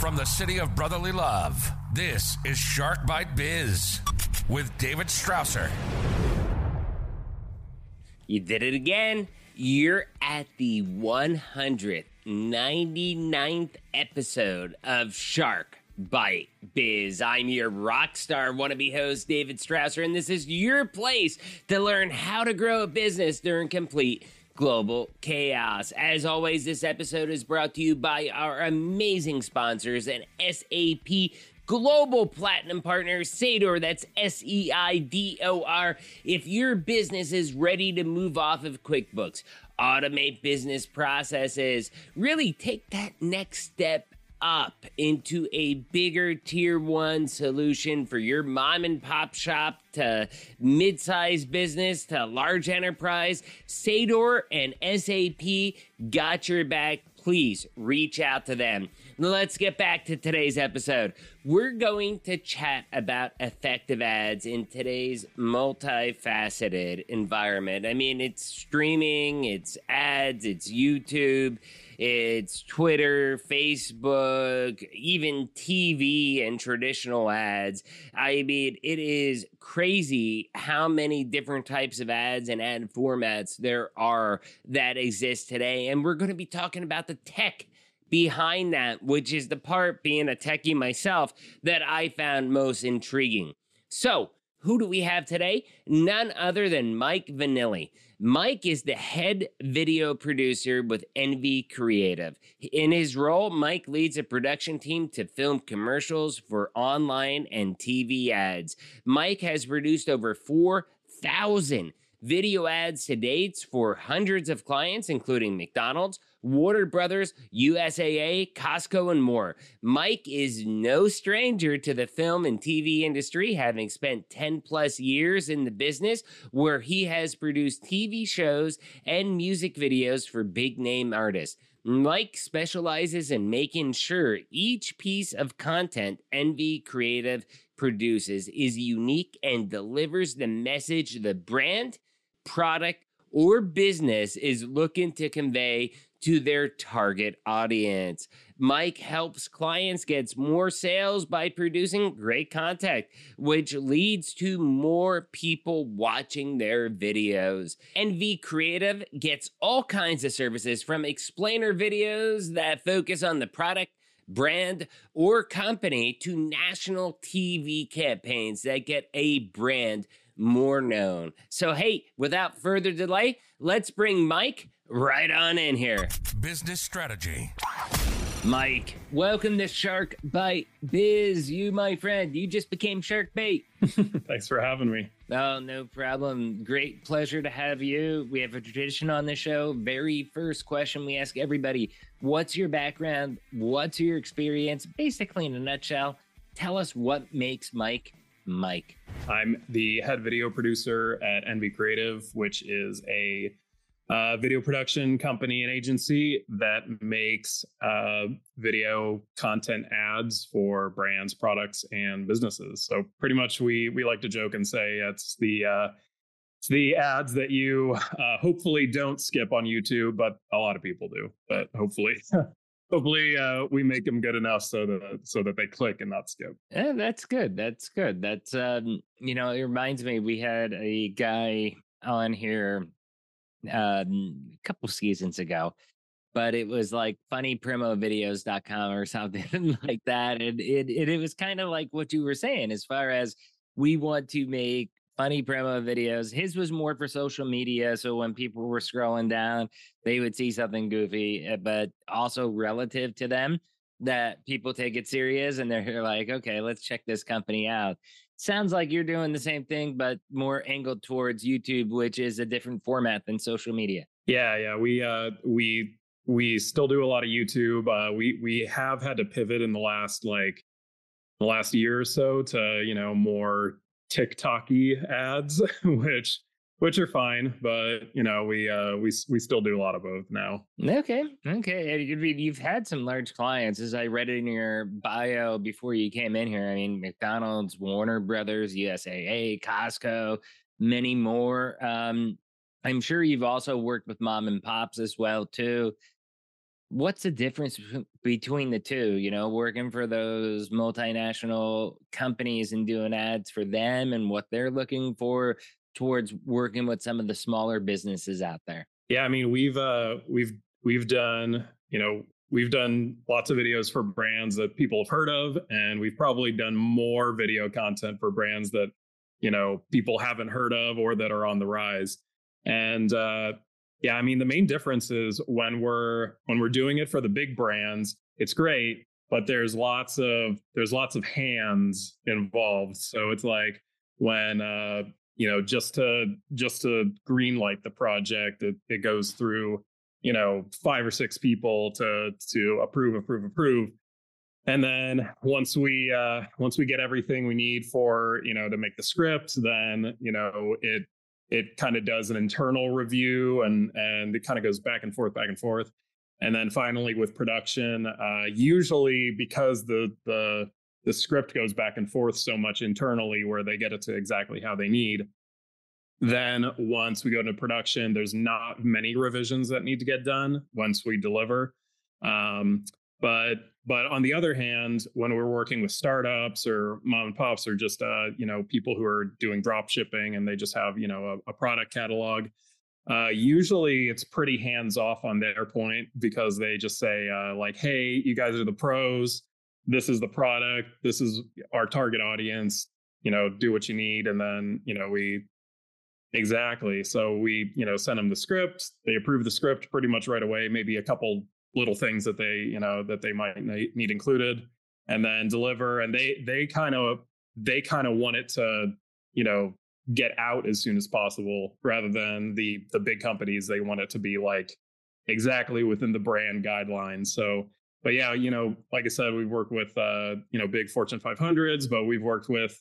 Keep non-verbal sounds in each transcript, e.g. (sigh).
From the city of brotherly love, this is Shark Bite Biz with David Strausser. You did it again. You're at the 199th episode of Shark Bite Biz. I'm your rock star wannabe host, David Strausser, and this is your place to learn how to grow a business during complete global chaos. As always, this episode is brought to you by our amazing sponsors and SAP global platinum partner, Seidor. That's S E I D O R. If your business is ready to move off of QuickBooks, automate business processes, really take that next step up into a bigger tier one solution for your mom and pop shop to mid-sized business to large enterprise. Seidor and SAP got your back. Please reach out to them. Let's get back to today's episode. We're going to chat about effective ads in today's multifaceted environment. I mean, it's streaming, it's ads, it's YouTube it's Twitter, Facebook, even TV and traditional ads. I mean, it is crazy how many different types of ads and ad formats there are that exist today. And we're going to be talking about the tech behind that, which is the part being a techie myself that I found most intriguing. So, who do we have today? None other than Mike Vannelli. Mike is the head video producer with Envy Creative. In his role, Mike leads a production team to film commercials for online and TV ads. Mike has produced over 4,000 video ads to dates for hundreds of clients, including McDonald's, Warner Brothers, USAA, Costco, and more. Mike is no stranger to the film and TV industry, having spent 10 plus years in the business where he has produced TV shows and music videos for big name artists. Mike specializes in making sure each piece of content Envy Creative produces is unique and delivers the message the brand, product, or business is looking to convey to their target audience. Mike helps clients get more sales by producing great content, which leads to more people watching their videos. Envy Creative gets all kinds of services from explainer videos that focus on the product brand, or company to national TV campaigns that get a brand more known. So, hey, without further delay, let's bring Mike right on in here. Business strategy. Mike, welcome to Shark Bite Biz. You, my friend, you just became Shark Bait. (laughs) Thanks for having me. Oh, no problem. Great pleasure to have you. We have a tradition on the show. Very first question we ask everybody What's your background? What's your experience? Basically, in a nutshell, tell us what makes Mike Mike. I'm the head video producer at Envy Creative, which is a uh, video production company and agency that makes uh, video content ads for brands, products, and businesses. So pretty much, we we like to joke and say it's the uh, it's the ads that you uh, hopefully don't skip on YouTube, but a lot of people do. But hopefully. (laughs) hopefully uh, we make them good enough so that so that they click and not skip. Yeah, that's good. That's good. That's um, you know, it reminds me we had a guy on here a couple seasons ago, but it was like funnypromovideos.com or (laughs) something like that. And it, it, it was kind of like what you were saying, as far as we want to make funny promo videos. His was more for social media. So when people were scrolling down, they would see something goofy, eh, but also relative to them that people take it serious and they're (laughs) like, okay, let's check this company out sounds like you're doing the same thing, but more angled towards YouTube, which is a different format than social media. Yeah, yeah. We uh we we still do a lot of YouTube. Uh we we have had to pivot in the last like the last year or so to, you know, more TikToky ads, (laughs) which which are fine, but you know we uh we we still do a lot of both now. Okay, okay. You've had some large clients, as I read in your bio before you came in here. I mean, McDonald's, Warner Brothers, USAA, Costco, many more. Um, I'm sure you've also worked with mom and pops as well too. what's the difference between the two you know working for those multinational companies and doing ads for them and what they're looking for towards working with some of the smaller businesses out there. Yeah i mean we've uh we've we've done you know we've done lots of videos for brands that people have heard of and we've probably done more video content for brands that you know people haven't heard of or that are on the rise. And uh yeah i mean the main difference is when we're when we're doing it for the big brands it's great but there's lots of there's lots of hands involved. So it's like when uh you know just to just to green light the project it, it goes through you know five or six people to to approve approve approve. And then once we uh once we get everything we need for you know to make the script then you know it it kind of does an internal review and and it kind of goes back and forth back and forth. And then finally with production uh usually because the the the script goes back and forth so much internally where they get it to exactly how they need then once we go into production, there's not many revisions that need to get done once we deliver. Um, but but on the other hand, when we're working with startups or mom and pops or just uh, you know people who are doing drop shipping and they just have you know a, a product catalog, uh, usually it's pretty hands off on their point because they just say uh, like, "Hey, you guys are the pros. This is the product. This is our target audience. You know, do what you need." And then you know we Exactly. So we, you know, send them the script. They approve the script pretty much right away. Maybe a couple little things that they, you know, that they might need included, and then deliver. And they they kind of they kind of want it to, you know, get out as soon as possible, rather than the the big companies. They want it to be like exactly within the brand guidelines. So, but yeah, you know, like I said, we've worked with uh, you know big Fortune 500s, but we've worked with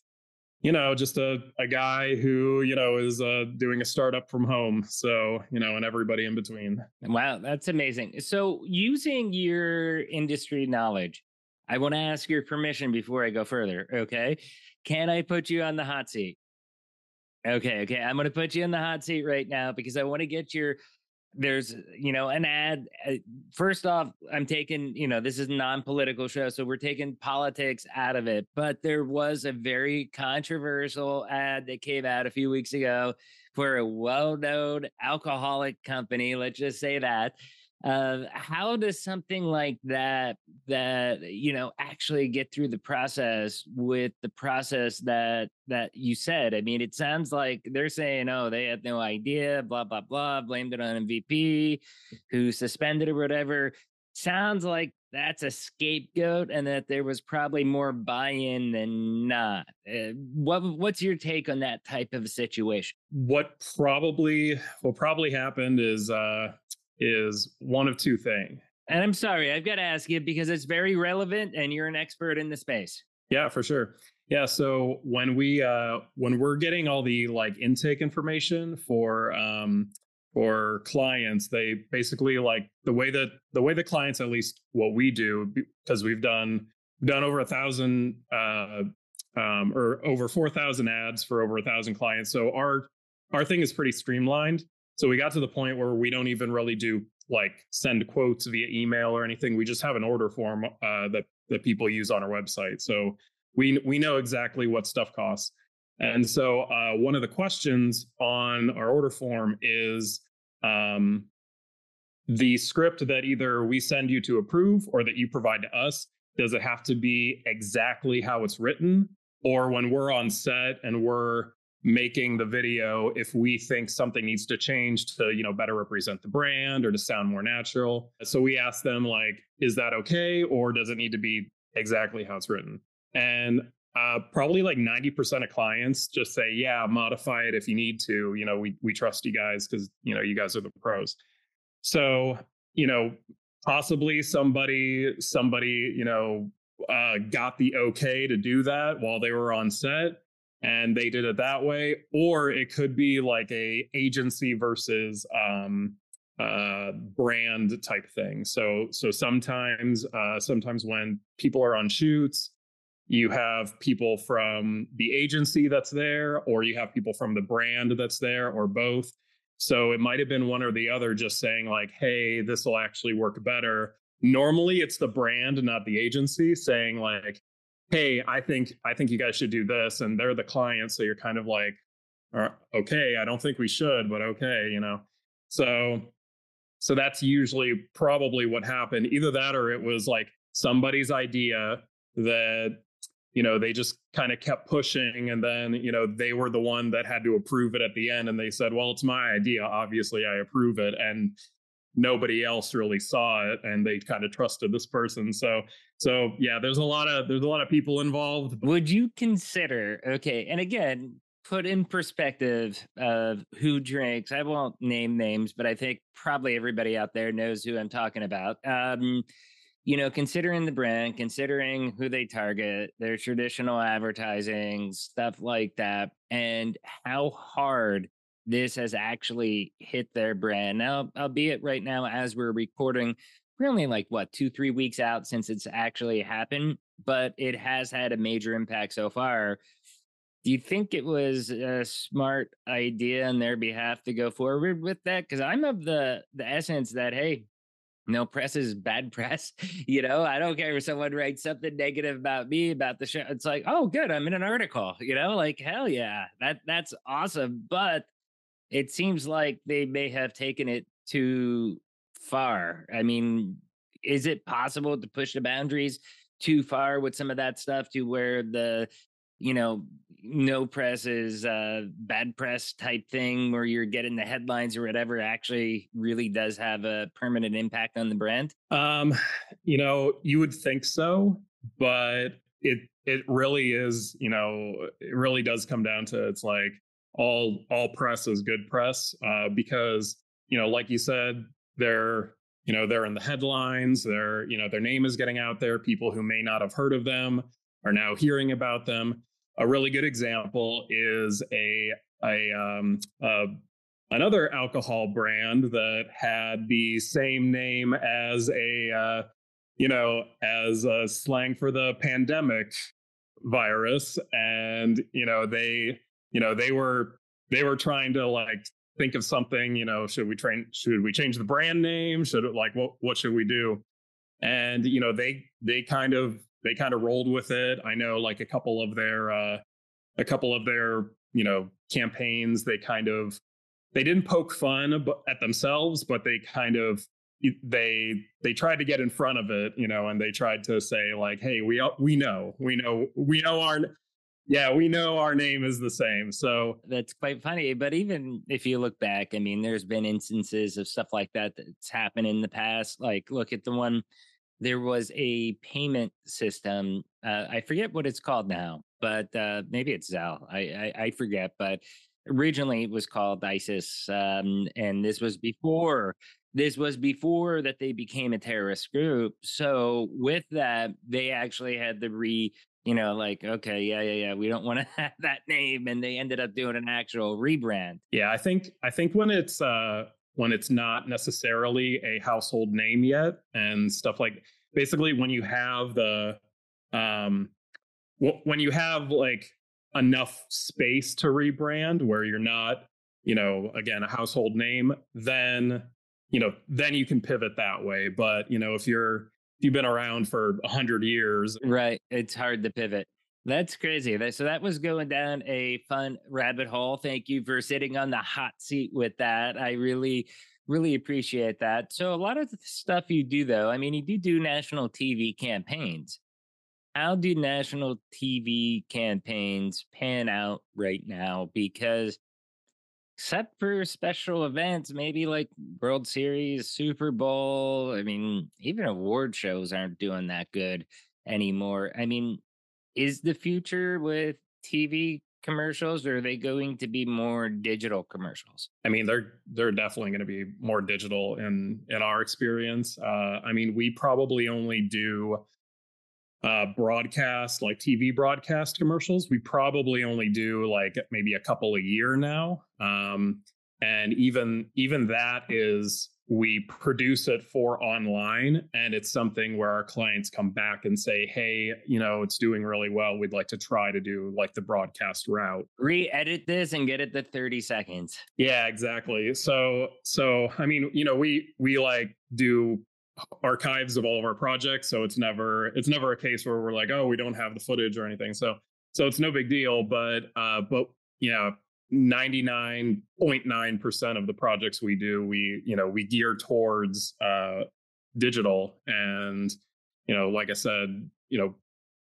you know, just a, a guy who, you know, is uh, doing a startup from home. So, you know, and everybody in between. Wow, that's amazing. So, using your industry knowledge, I want to ask your permission before I go further. Okay. Can I put you on the hot seat? Okay. Okay. I'm going to put you in the hot seat right now because I want to get your there's you know an ad uh, first off i'm taking you know this is non-political show so we're taking politics out of it but there was a very controversial ad that came out a few weeks ago for a well-known alcoholic company let's just say that uh, how does something like that that you know actually get through the process with the process that that you said? I mean it sounds like they're saying oh they had no idea blah blah blah blamed it on mvp who suspended or whatever. Sounds like that's a scapegoat and that there was probably more buy-in than not. Uh, what what's your take on that type of situation? What probably what probably happened is uh is one of two things. And I'm sorry, I've got to ask you because it's very relevant and you're an expert in the space. Yeah, for sure. Yeah, so when we uh when we're getting all the like intake information for um for clients, they basically like the way that the way the clients at least what we do because we've done done over a thousand uh um or over 4000 ads for over a thousand clients. So our our thing is pretty streamlined so we got to the point where we don't even really do like send quotes via email or anything. We just have an order form uh, that that people use on our website. So we we know exactly what stuff costs. And so uh, one of the questions on our order form is um, the script that either we send you to approve or that you provide to us. Does it have to be exactly how it's written? Or when we're on set and we're making the video if we think something needs to change to you know better represent the brand or to sound more natural. So we ask them like is that okay or does it need to be exactly how it's written? And uh, probably like 90% of clients just say yeah modify it if you need to. You know we, we trust you guys because you know you guys are the pros. So you know possibly somebody somebody you know uh, got the okay to do that while they were on set and they did it that way or it could be like a agency versus um uh brand type thing. So so sometimes uh sometimes when people are on shoots you have people from the agency that's there or you have people from the brand that's there or both. So it might have been one or the other just saying like hey this will actually work better. Normally it's the brand, not the agency, saying like, "Hey, I think I think you guys should do this," and they're the client, so you're kind of like, uh, "Okay, I don't think we should, but okay," you know. So, so that's usually probably what happened. Either that, or it was like somebody's idea that you know they just kind of kept pushing and then you know they were the one that had to approve it at the end and they said well it's my idea obviously i approve it and nobody else really saw it and they kind of trusted this person. So so yeah there's a lot of there's a lot of people involved would you consider okay and again put in perspective of who drinks i won't name names but i think probably everybody out there knows who i'm talking about. Um you know, considering the brand, considering who they target, their traditional advertising, stuff like that, and how hard this has actually hit their brand. Now, albeit right now, as we're recording, we're only like what two, three weeks out since it's actually happened, but it has had a major impact so far. Do you think it was a smart idea on their behalf to go forward with that? Because I'm of the the essence that hey, no press is bad (laughs) press. You know, I don't care if someone writes something negative about me about the show. It's like, oh, good, I'm in an article. You know, like hell yeah, that that's awesome. But it seems like they may have taken it too far. I mean, is it possible to push the boundaries too far with some of that stuff to where the you know no press is uh, bad press type thing where you're getting the headlines or whatever actually really does have a permanent impact on the brand? Um, you know, you would think so, but it it really is, you know, it really does come down to it's like all all press is good press uh, because you know, like you said, they're you know they're in the headlines. They're you know their name is getting out there. People who may not have heard of them are now hearing about them a really good example is a a um, uh, another alcohol brand that had the same name as a uh, you know as a slang for the pandemic virus, and you know they you know they were they were trying to like think of something you know should we train should we change the brand name should it like what what should we do and you know they they kind of they kind of rolled with it. I know like a couple of their uh, a couple of their you know campaigns they kind of they didn't poke fun at themselves, but they kind of they they tried to get in front of it, you know, and they tried to say like, "Hey, we we know, we know, we know our." Yeah, we know our name is the same. So that's quite funny. But even if you look back, I mean, there's been instances of stuff like that that's happened in the past. Like, look at the one there was a payment system. Uh, I forget what it's called now, but uh, maybe it's Zelle. I, I, I forget, but originally it was called ISIS, um, and this was before this was before that they became a terrorist group. So with that, they actually had to re you know, like, okay, yeah, yeah, yeah, we don't want to (laughs) have that name. And they ended up doing an actual rebrand. Yeah, I think I think when it's uh when it's not necessarily a household name yet and stuff like basically when you have the um w- when you have like enough space to rebrand where you're not you know again a household name then you know then you can pivot that way but you know if you're you've been around for a hundred years right it's hard to pivot that's crazy. So that was going down a fun rabbit hole. Thank you for sitting on the hot seat with that. I really, really appreciate that. So a lot of the stuff you do, though, I mean, you do do national TV campaigns. How do national TV campaigns pan out right now? Because except for special events, maybe like World Series, Super Bowl, I mean, even award shows aren't doing that good anymore. I mean, is the future with TV commercials or are they going to be more digital commercials i mean they're they're definitely going to be more digital in in our experience uh i mean we probably only do uh broadcast like tv broadcast commercials. We probably only do like maybe a couple a year now. Um and even even that is we produce it for online and it's something where our clients come back and say hey you know it's doing really well. We'd like to try to do like the broadcast route. Re-edit this and get it to 30 seconds. Yeah exactly. So so i mean you know we we like do archives of all of our projects so it's never it's never a case where we're like oh we don't have the footage or anything so so it's no big deal but uh but you know 99.9% of the projects we do we you know we gear towards uh digital and you know like i said you know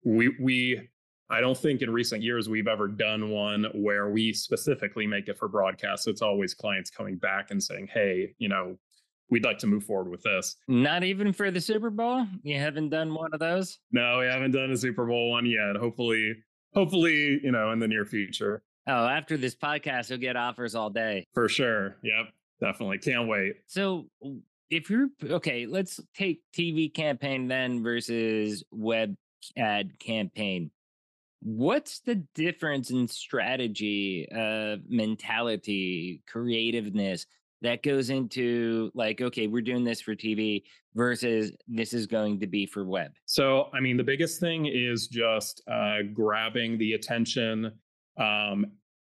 we we I don't think in recent years we've ever done one where we specifically make it for broadcast. It's always clients coming back and saying, "Hey, you know, we'd like to move forward with this." Not even for the Super Bowl. You haven't done one of those. No, we haven't done a Super Bowl one yet. Hopefully, hopefully, you know, in the near future. Oh, after this podcast, you'll get offers all day. For sure. Yep. Definitely. Can't wait. So if you're okay, let's take TV campaign then versus web ad campaign. What's the difference in strategy, uh, mentality, creativeness that goes into like, okay, we're doing this for TV versus this is going to be for web? So, I mean, the biggest thing is just uh, grabbing the attention. Um,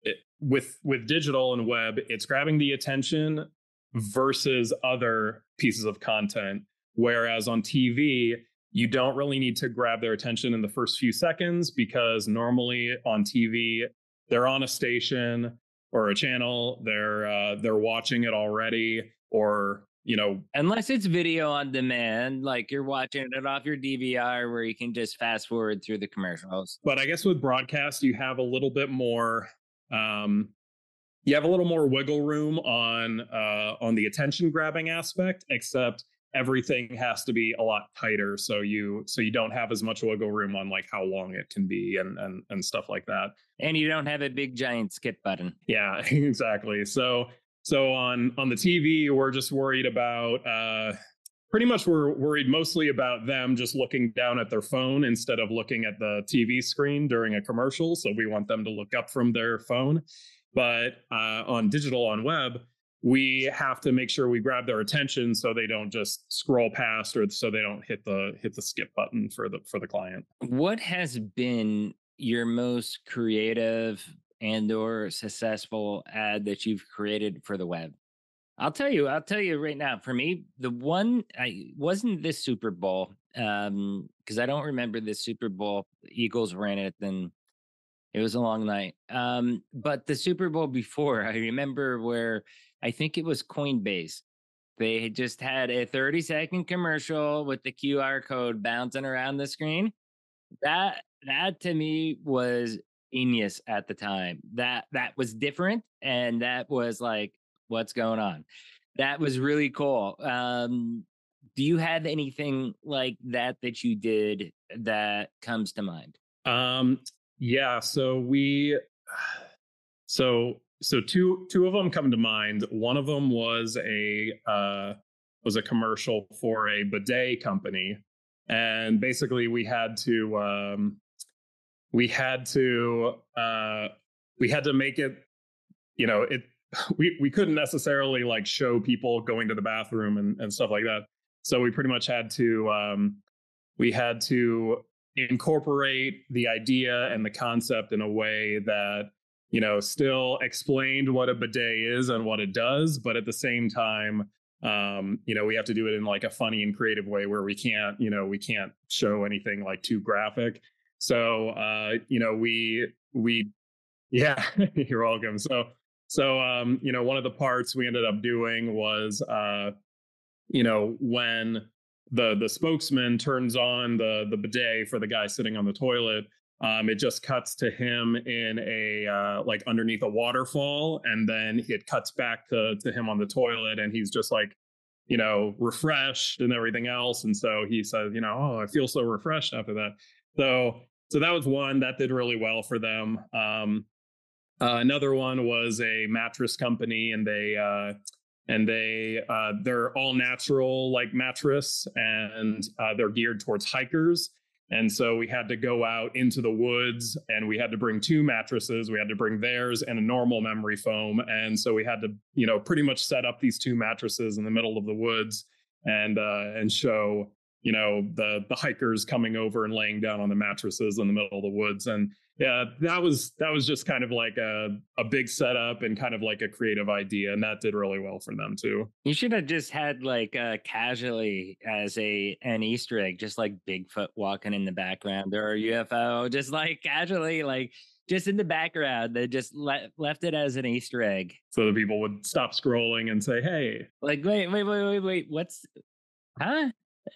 it, with with digital and web, it's grabbing the attention versus other pieces of content. Whereas on TV, you don't really need to grab their attention in the first few seconds because normally on TV, they're on a station or a channel, they're uh, they're watching it already, or you know, unless it's video on demand, like you're watching it off your DVR where you can just fast forward through the commercials. But I guess with broadcast, you have a little bit more. Um, you have a little more wiggle room on uh, on the attention grabbing aspect, except everything has to be a lot tighter so you so you don't have as much wiggle room on like how long it can be and and and stuff like that. And you don't have a big giant skip button. Yeah (laughs) exactly. So so on on the tv we're just worried about uh pretty much we're worried mostly about them just looking down at their phone instead of looking at the tv screen during a commercial so we want them to look up from their phone. But uh, on digital on web we have to make sure we grab their attention so they don't just scroll past or so they don't hit the hit the skip button for the for the client. What has been your most creative and or successful ad that you've created for the web? I'll tell you i'll tell you right now for me the one i wasn't this super bowl um because i don't remember the super bowl eagles ran it and it was a long night um but the super bowl before (laughs) i remember where I think it was Coinbase. They just had a 30 second commercial with the QR code bouncing around the screen. That that to me was genius at the time. That that was different and that was like what's going on. That was really cool. Um do you have anything like that that you did that comes to mind? Um yeah, so we (sighs) so so two two of them come to mind. One of them was a uh, was a commercial for a bidet company, and basically we had to um, we had to uh, we had to make it. You know, it (sighs) we we couldn't necessarily like show people going to the bathroom and, and stuff like that. So we pretty much had to um, we had to incorporate the idea and the concept in a way that you know, still explained what a bidet is and what it does, but at the same time, um, you know, we have to do it in like a funny and creative way where we can't, you know, we can't show anything like too graphic. So, uh, you know, we we, yeah, (laughs) you're welcome. So, so, um, you know, one of the parts we ended up doing was, uh, you know, when the the spokesman turns on the the bidet for the guy sitting on the toilet um, it just cuts to him in a uh, like underneath a waterfall, and then it cuts back to to him on the toilet, and he's just like, you know, refreshed and everything else. And so he says, you know, oh, I feel so refreshed after that. So so that was one that did really well for them. Um, uh, another one was a mattress company, and they uh, and they uh, they're all natural like mattress, and uh, they're geared towards hikers. And so we had to go out into the woods and we had to bring two mattresses. We had to bring theirs and a normal memory foam. And so we had to, you know, pretty much set up these two mattresses in the middle of the woods and uh, and show you know the the hikers coming over and laying down on the mattresses in the middle of the woods and yeah that was that was just kind of like a a big setup and kind of like a creative idea and that did really well for them too. You should have just had like uh casually as a an easter egg just like bigfoot walking in the background or a ufo just like casually like just in the background they just le- left it as an easter egg. So that people would stop scrolling and say hey. Like wait wait wait wait wait what's huh?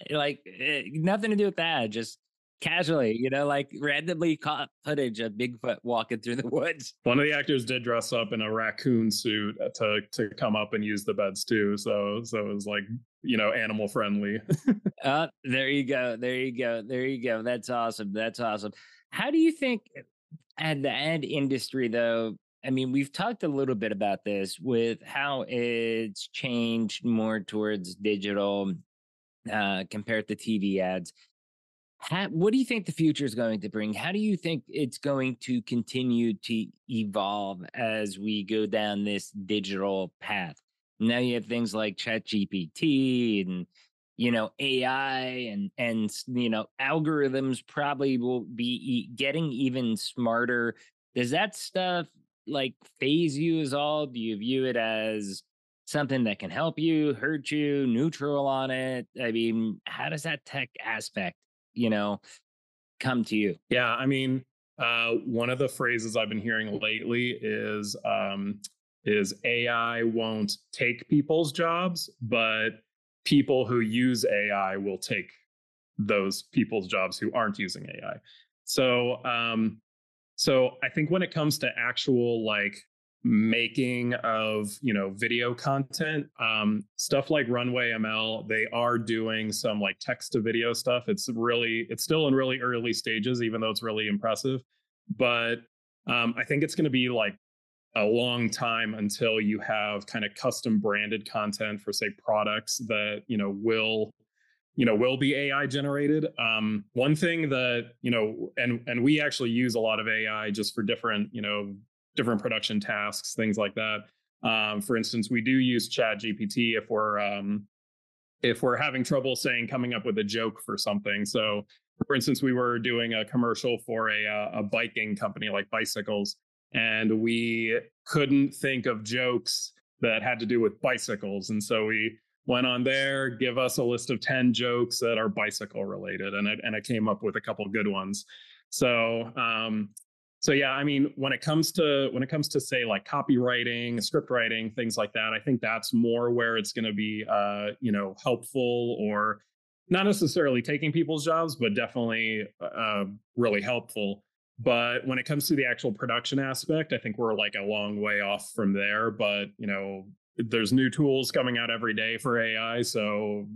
Like eh, nothing to do with that just casually, you know, like randomly caught footage of Bigfoot walking through the woods. One of the actors did dress up in a raccoon suit uh, to to come up and use the beds too. So so it was like you know animal friendly. (laughs) uh, there you go, there you go, there you go. That's awesome. That's awesome. How do you think at the ad industry though? I mean, we've talked a little bit about this with how it's changed more towards digital uh, compared to TV ads. How, what do you think the future is going to bring? How do you think it's going to continue to evolve as we go down this digital path? Now you have things like ChatGPT and you know AI and and you know algorithms probably will be getting even smarter. Does that stuff like faze you as all? Do you view it as something that can help you, hurt you, neutral on it? I mean, how does that tech aspect you know, come to you? Yeah, I mean, uh, one of the phrases I've been hearing lately is um, is AI won't take people's jobs, but people who use AI will take those people's jobs who aren't using AI. So, um, so I think when it comes to actual like making of you know video content. Um, stuff like runway ml they are doing some like text to video stuff. It's really it's still in really early stages even though it's really impressive. But um, i think it's going to be like a long time until you have kind of custom branded content for say products that you know will you know will be ai generated. Um, one thing that you know and and we actually use a lot of ai just for different you know different production tasks, things like that. Um, for instance, we do use Chat GPT if we're um, if we're having trouble saying coming up with a joke for something. So, for instance, we were doing a commercial for a uh, a biking company like bicycles, and we couldn't think of jokes that had to do with bicycles, and so we went on there, give us a list of ten jokes that are bicycle related, and it, and I came up with a couple good ones. So um, so yeah i mean when it comes to when it comes to say like copywriting script writing things like that i think that's more where it's going to be uh you know helpful or not necessarily taking people's jobs but definitely uh really helpful. But when it comes to the actual production aspect i think we're like a long way off from there but you know there's new tools coming out every day for ai so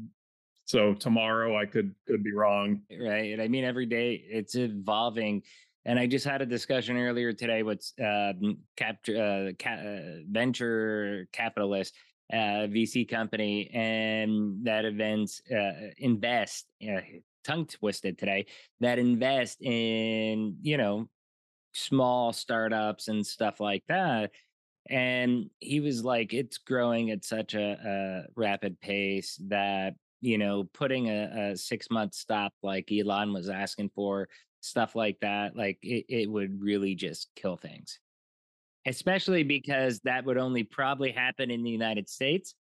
so tomorrow i could could be wrong. Right And i mean every day it's evolving and I just had a discussion earlier today with uh, uh, uh, venture capitalist uh, VC company, and that events uh, invest uh, tongue twisted today that invest in you know small startups and stuff like that. And he was like, it's growing at such a, a rapid pace that you know putting a, a six month stop like Elon was asking for stuff like that, like it, it would really just kill things. Especially because that would only probably happen in the United States,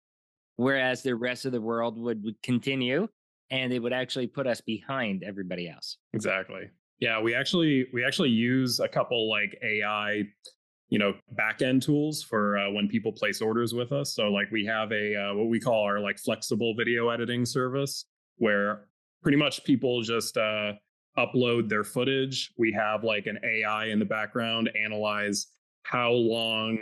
whereas the rest of the world would, would continue and it would actually put us behind everybody else. Exactly. Yeah, we actually we actually use a couple like AI, you know, back end tools for uh, when people place orders with us. So like we have a uh, what we call our like flexible video editing service where pretty much people just uh, upload their footage. We have like an AI in the background analyze how long,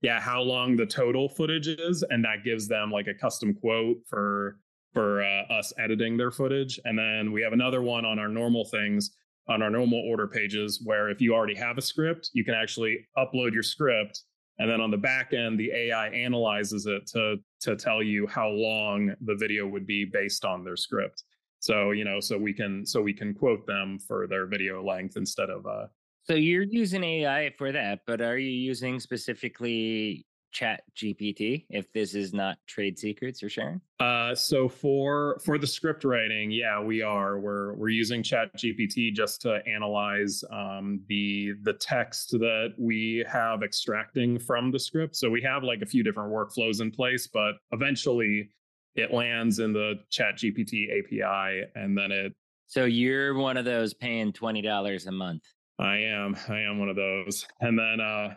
yeah, how long the total footage is, and that gives them like a custom quote for for uh, us editing their footage. And then we have another one on our normal things on our normal order pages where if you already have a script, you can actually upload your script and then on the back end the AI analyzes it to to tell you how long the video would be based on their script. So, you know, so we can so we can quote them for their video length instead of uh So you're using AI for that, but are you using specifically Chat GPT? If this is not trade secrets or sharing. Uh, so for for the script writing, yeah, we are. We're we're using Chat GPT just to analyze um, the the text that we have extracting from the script. So we have like a few different workflows in place, but eventually it lands in the Chat GPT API, and then it. So you're one of those paying twenty dollars a month. I am. I am one of those. And then uh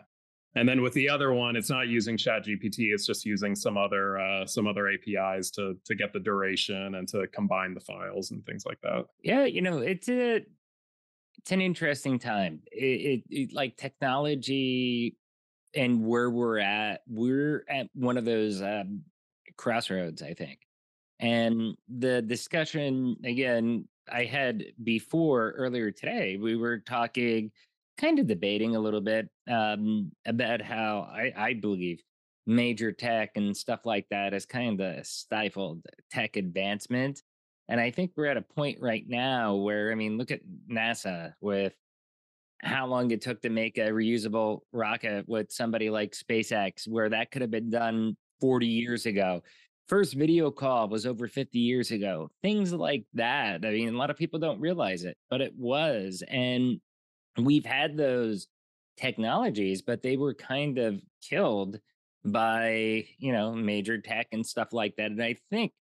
and then with the other one, it's not using Chat GPT. It's just using some other uh, some other APIs to to get the duration and to combine the files and things like that. Yeah, you know, it's a it's an interesting time. It, it, it like technology and where we're at. We're at one of those um, crossroads, I think. And the discussion again, I had before earlier today. We were talking kind of debating a little bit um, about how I, I, believe major tech and stuff like that has kind of stifled tech advancement. And I think we're at a point right now where, I mean, look at NASA with how long it took to make a reusable rocket with somebody like SpaceX, where that could have been done 40 years ago. First video call was over 50 years ago. Things like that. I mean, a lot of people don't realize it, but it was. And we've had those technologies, but they were kind of killed by, you know, major tech and stuff like that. And I think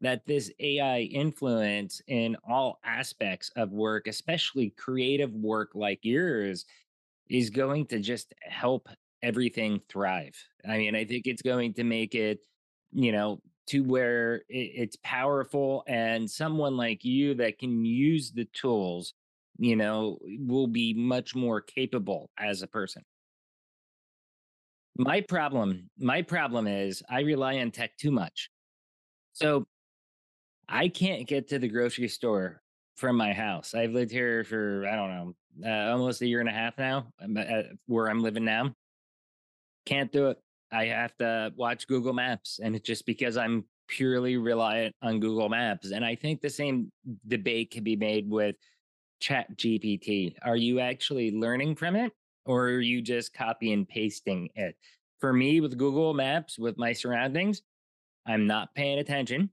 that this AI influence in all aspects of work, especially creative work like yours, is going to just help everything thrive. I mean, I think it's going to make it, you know, to where it's powerful and someone like you that can use the tools you know, will be much more capable as a person. My problem, my problem is I rely on tech too much. So I can't get to the grocery store from my house. I've lived here for, I don't know, uh, almost a year and a half now, uh, where I'm living now. Can't do it. I have to watch Google Maps. And it's just because I'm purely reliant on Google Maps. And I think the same debate can be made with chat gpt are you actually learning from it or are you just copy and pasting it for me with google maps with my surroundings i'm not paying attention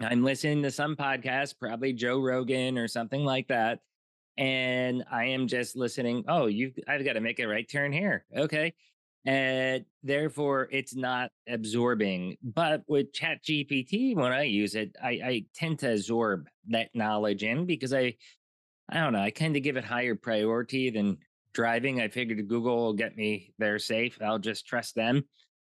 i'm listening to some podcast probably joe rogan or something like that and i am just listening oh you i've got to make a right turn here okay and therefore it's not absorbing but with chat gpt when i use it I, I tend to absorb that knowledge in because i I don't know. I kind of give it higher priority than driving. I figured Google will get me there safe. I'll just trust them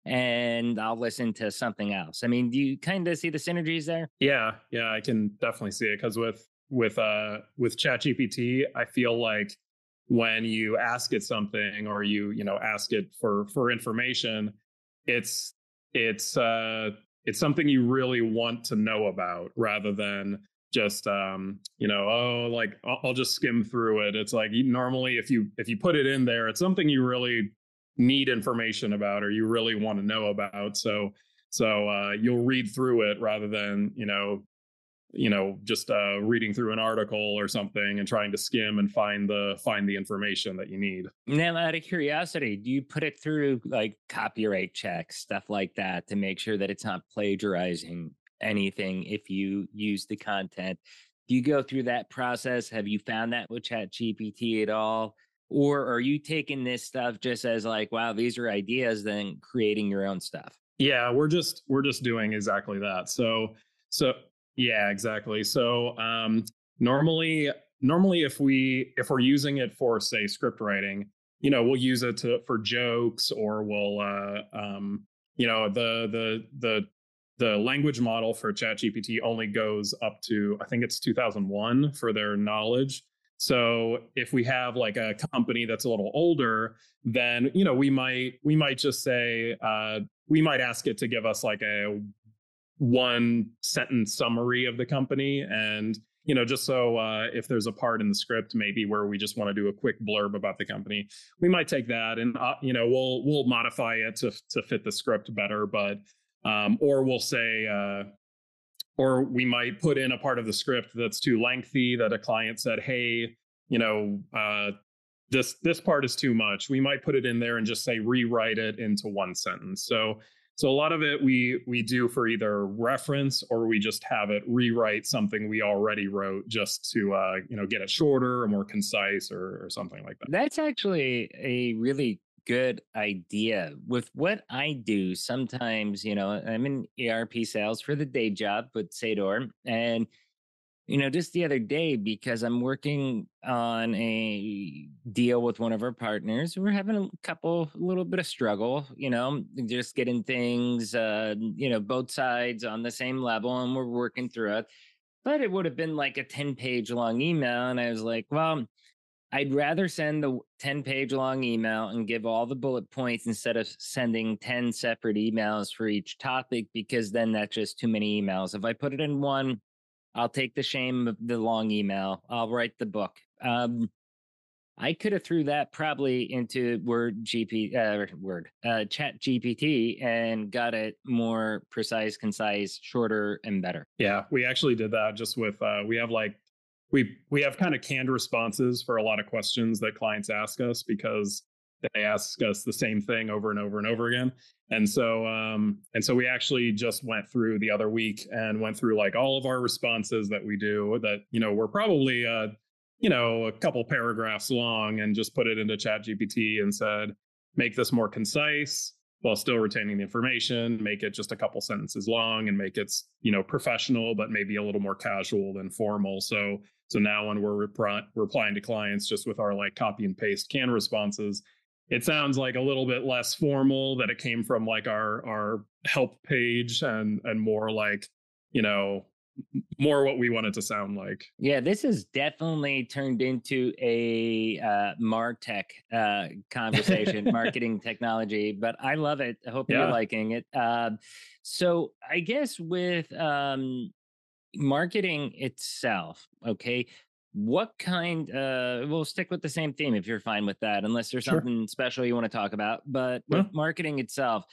and I'll listen to something else. I mean, do you kind of see the synergies there? Yeah, yeah, I can definitely see it because with with uh with ChatGPT, I feel like when you ask it something or you you know ask it for for information, it's it's uh it's something you really want to know about rather than just um, you know oh like I'll, I'll, just skim through it. It's like normally if you if you put it in there it's something you really need information about or you really want to know about. So so uh, you'll read through it rather than you know you know just uh, reading through an article or something and trying to skim and find the find the information that you need now out of curiosity do you put it through like copyright checks stuff like that to make sure that it's not plagiarizing anything if you use the content. Do you go through that process? Have you found that with Chat GPT at all? Or are you taking this stuff just as like, wow, these are ideas, then creating your own stuff? Yeah, we're just we're just doing exactly that. So so yeah, exactly. So um normally normally if we if we're using it for say script writing, you know, we'll use it to for jokes or we'll uh um you know the the the the language model for ChatGPT only goes up to I think it's 2001 for their knowledge. So if we have like a company that's a little older, then you know we might we might just say uh, we might ask it to give us like a one sentence summary of the company and you know just so uh, if there's a part in the script maybe where we just want to do a quick blurb about the company we might take that and uh, you know we'll we'll modify it to to fit the script better but um, or we'll say, uh, or we might put in a part of the script that's too lengthy that a client said, hey, you know, uh, this this part is too much. We might put it in there and just say rewrite it into one sentence. So so a lot of it we we do for either reference or we just have it rewrite something we already wrote just to uh, you know get it shorter or more concise or, or something like that. That's actually a really good idea. With what I do, sometimes you know I'm in ERP sales for the day job with Seidor, and you know, just the other day, because I'm working on a deal with one of our partners, we're having a couple, a little bit of struggle, you know, just getting things, uh, you know, both sides on the same level, and we're working through it. But it would have been like a 10 page long email. And I was like, well, I'd rather send the 10 page long email and give all the bullet points instead of sending 10 separate emails for each topic, because then that's just too many emails. If I put it in one, I'll take the shame of the long email. I'll write the book. Um, I could have threw that probably into Word GP uh, Word uh, Chat GPT and got it more precise, concise, shorter, and better. Yeah, we actually did that just with uh, we have like we we have kind of canned responses for a lot of questions that clients ask us because they ask us the same thing over and over and over again. And so, um, and so we actually just went through the other week and went through like all of our responses that we do that, you know, we're probably, uh, you know, a couple paragraphs long and just put it into chat GPT and said, make this more concise while still retaining the information, make it just a couple sentences long and make it, you know, professional, but maybe a little more casual than formal. So, so now when we're replying to clients just with our like copy and paste can responses, it sounds like a little bit less formal that it came from like our our help page and and more like you know more what we want it to sound like. Yeah this has definitely turned into a uh martech uh conversation (laughs) marketing technology but i love it. I hope yeah. you're liking it. Uh, so i guess with um marketing itself okay what kind uh we'll stick with the same theme if you're fine with that unless there's sure. something special you want to talk about but yeah. with marketing itself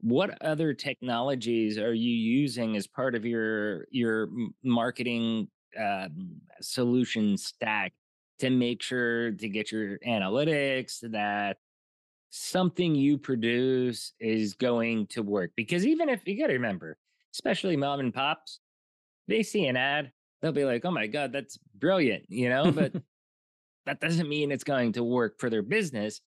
what other technologies are you using as part of your your marketing uh, solution stack to make sure to get your analytics that something you produce is going to work because even if you got to remember especially mom and pops they see an ad they'll be like, oh my God, that's brilliant, you know, but (laughs) that doesn't mean it's going to work for their business.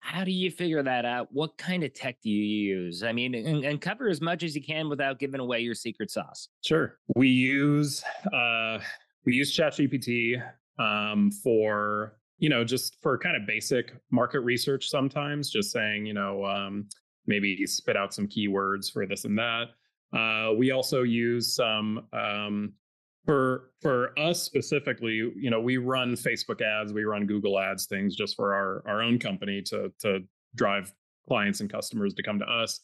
How do you figure that out? What kind of tech do you use? I mean, and, and cover as much as you can without giving away your secret sauce. Sure. We use uh we use ChatGPT um for you know just for kind of basic market research sometimes just saying you know um maybe spit out some keywords for this and that uh, we also use some um, for for us specifically you know we run facebook ads we run google ads things just for our our own company to to drive clients and customers to come to us.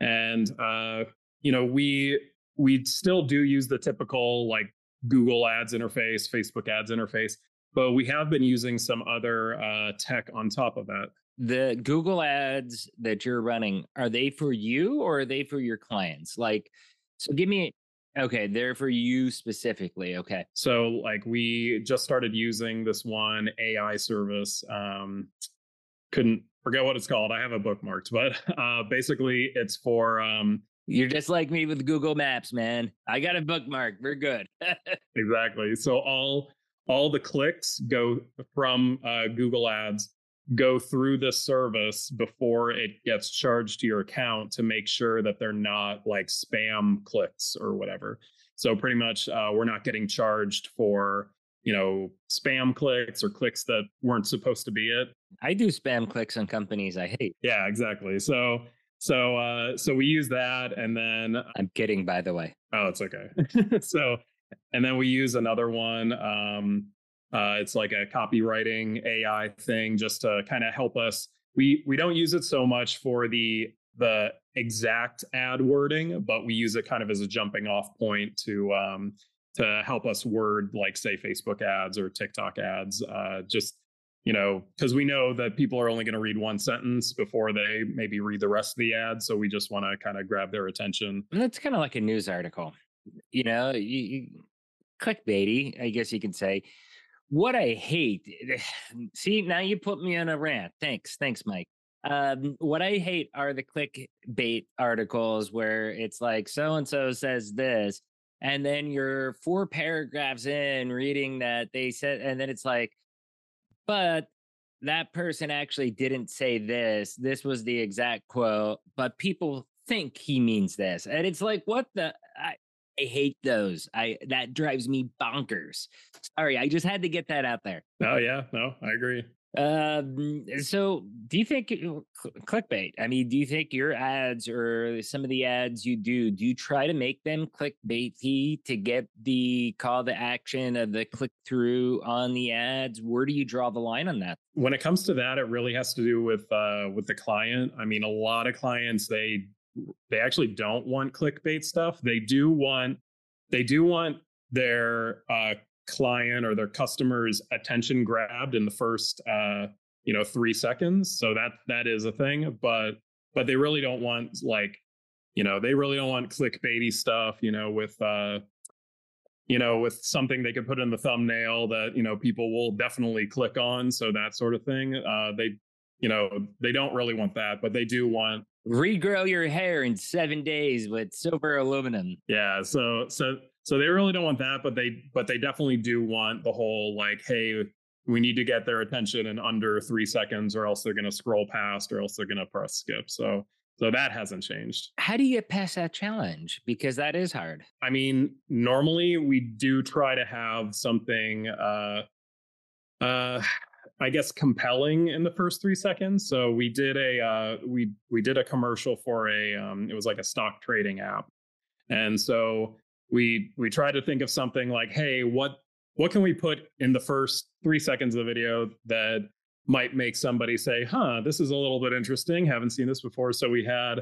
And uh you know we we still do use the typical like google ads interface facebook ads interface but we have been using some other uh tech on top of that. The google ads that you're running are they for you or are they for your clients? Like so give me Okay, they're for you specifically. Okay. So like we just started using this one AI service. Um couldn't forget what it's called. I have it bookmarked, but (laughs) uh basically it's for um you're just like me with Google Maps, man. I got a bookmark. We're good. (laughs) exactly. So all all the clicks go from uh, Google Ads go through this service before it gets charged to your account to make sure that they're not like spam clicks or whatever. So pretty much uh, we're not getting charged for you know spam clicks or clicks that weren't supposed to be it. I do spam clicks on companies I hate. Yeah, exactly. So so uh so we use that and then I'm kidding by the way. Oh, it's okay. (laughs) so and then we use another one um uh, it's like a copywriting AI thing just to kind of help us. We we don't use it so much for the the exact ad wording, but we use it kind of as a jumping off point to um, to help us word like say Facebook ads or TikTok ads. Uh, just you know, because we know that people are only going to read one sentence before they maybe read the rest of the ad. So we just want to kind of grab their attention. That's kind of like a news article, you know, you, you, clickbaity, I guess you could say what I hate, (sighs) see, now you put me on a rant. Thanks. Thanks, Mike. Um, what I hate are the clickbait articles where it's like so and so says this, and then you're four paragraphs in reading that they said, and then it's like, but that person actually didn't say this. This was the exact quote, but people think he means this. And it's like, what the? I, I hate those. I that drives me bonkers. Sorry, I just had to get that out there. Oh yeah, no, I agree. Um, so do you think cl- clickbait? I mean, do you think your ads or some of the ads you do, do you try to make them clickbaity to get the call to action of the click through on the ads? Where do you draw the line on that? When it comes to that, it really has to do with uh with the client. I mean, a lot of clients they they actually don't want clickbait stuff. They do want they do want their uh, client or their customer's attention grabbed in the first uh, you know three seconds. So that that is a thing, but but they really don't want like you know they really don't want clickbaity stuff. You know with uh, you know with something they could put in the thumbnail that you know people will definitely click on. So that sort of thing. Uh, they you know they don't really want that, but they do want regrow your hair in seven days with silver aluminum. Yeah. So so so they really don't want that, but they but they definitely do want the whole like, hey, we need to get their attention in under three seconds, or else they're gonna scroll past, or else they're gonna press skip. So so that hasn't changed. How do you get past that challenge? Because that is hard. I mean, normally we do try to have something uh uh I guess compelling in the first three seconds. So we did a uh, we we did a commercial for a um, it was like a stock trading app, and so we we tried to think of something like, hey, what what can we put in the first three seconds of the video that might make somebody say, huh, this is a little bit interesting. Haven't seen this before. So we had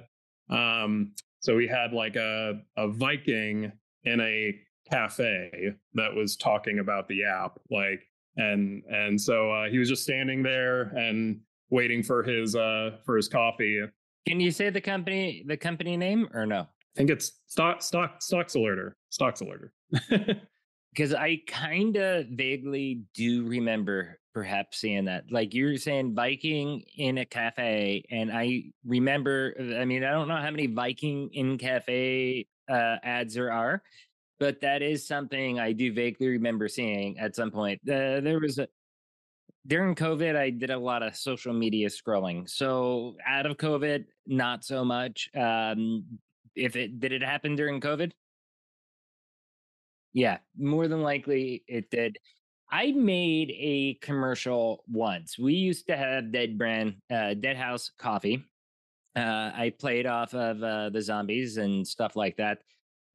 um, so we had like a a Viking in a cafe that was talking about the app, like and and so uh, he was just standing there and waiting for his uh for his coffee. Can you say the company the company name or no? I think it's stock stock stocks alerter stocks alerter. (laughs) Because I kind of vaguely do remember perhaps seeing that. Like you're saying Viking in a cafe, and I remember. I mean, I don't know how many Viking in cafe uh, ads there are, but that is something I do vaguely remember seeing at some point. Uh, there was a during COVID, I did a lot of social media scrolling. So out of COVID, not so much. Um, if it did it happen during COVID? Yeah, more than likely it did. I made a commercial once. We used to have Dead Brand, uh, Dead House Coffee. Uh, I played off of uh, the zombies and stuff like that.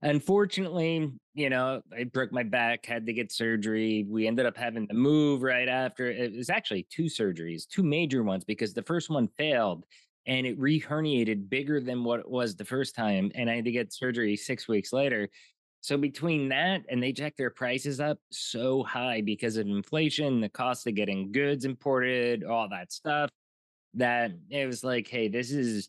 Unfortunately, you know, I broke my back, had to get surgery. We ended up having to move right after. It was actually two surgeries, two major ones, because the first one failed and it reherniated bigger than what it was the first time. And I had to get surgery six weeks later. So between that and they jacked their prices up so high because of inflation, the cost of getting goods imported, all that stuff, that it was like, hey, this is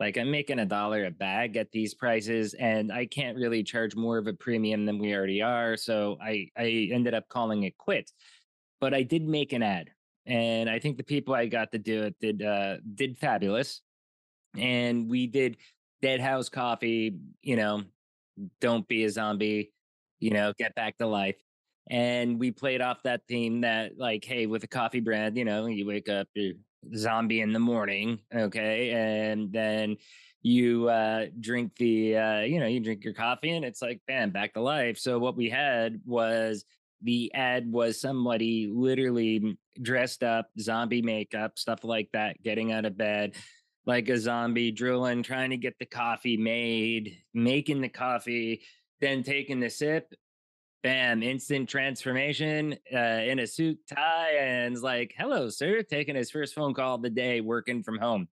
like I'm making a dollar a bag at these prices, and I can't really charge more of a premium than we already are. So I I ended up calling it quits. But I did make an ad, and I think the people I got to do it did uh, did fabulous. And we did Dead House Coffee. You know, don't be a zombie. You know, get back to life. And we played off that theme that, like, hey, with a coffee brand, you know, you wake up, you're zombie in the morning okay and then you uh drink the uh you know you drink your coffee and it's like bam back to life. So what we had was the ad was somebody literally dressed up zombie makeup stuff like that getting out of bed like a zombie drilling trying to get the coffee made making the coffee then taking the sip bam, instant transformation uh, in a suit tie, and it's like, hello, sir, taking his first phone call of the day, working from home.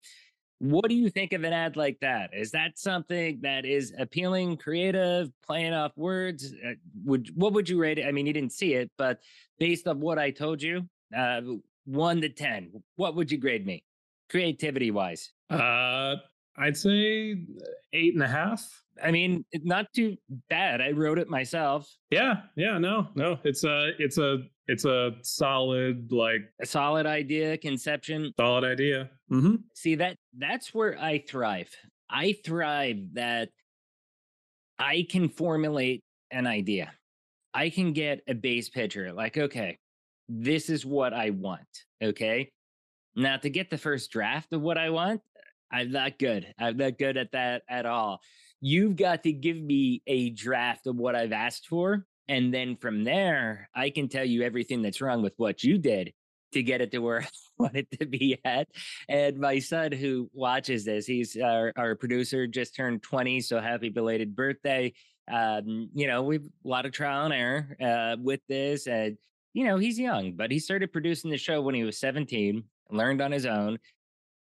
What do you think of an ad like that? Is that something that is appealing, creative, playing off words? Uh, would what would you rate it? I mean, you didn't see it, but based on what I told you, uh, one to ten, what would you grade me, creativity wise? Uh, I'd say eight and a half. I mean, not too bad. I wrote it myself. Yeah, yeah, no, no. It's a it's a it's a solid like a solid idea, conception. Solid idea. Mm-hmm. See that that's where I thrive. I thrive that I can formulate an idea. I can get a base picture like, okay, this is what I want. Okay. Now to get the first draft of what I want, I'm not good. I'm not good at that at all. You've got to give me a draft of what I've asked for. And then from there, I can tell you everything that's wrong with what you did to get it to where (laughs) I want it to be at. And my son, who watches this, he's our, our producer, just turned 20. So happy belated birthday. Um, you know, we've a lot of trial and error uh, with this. And, you know, he's young, but he started producing the show when he was 17, learned on his own.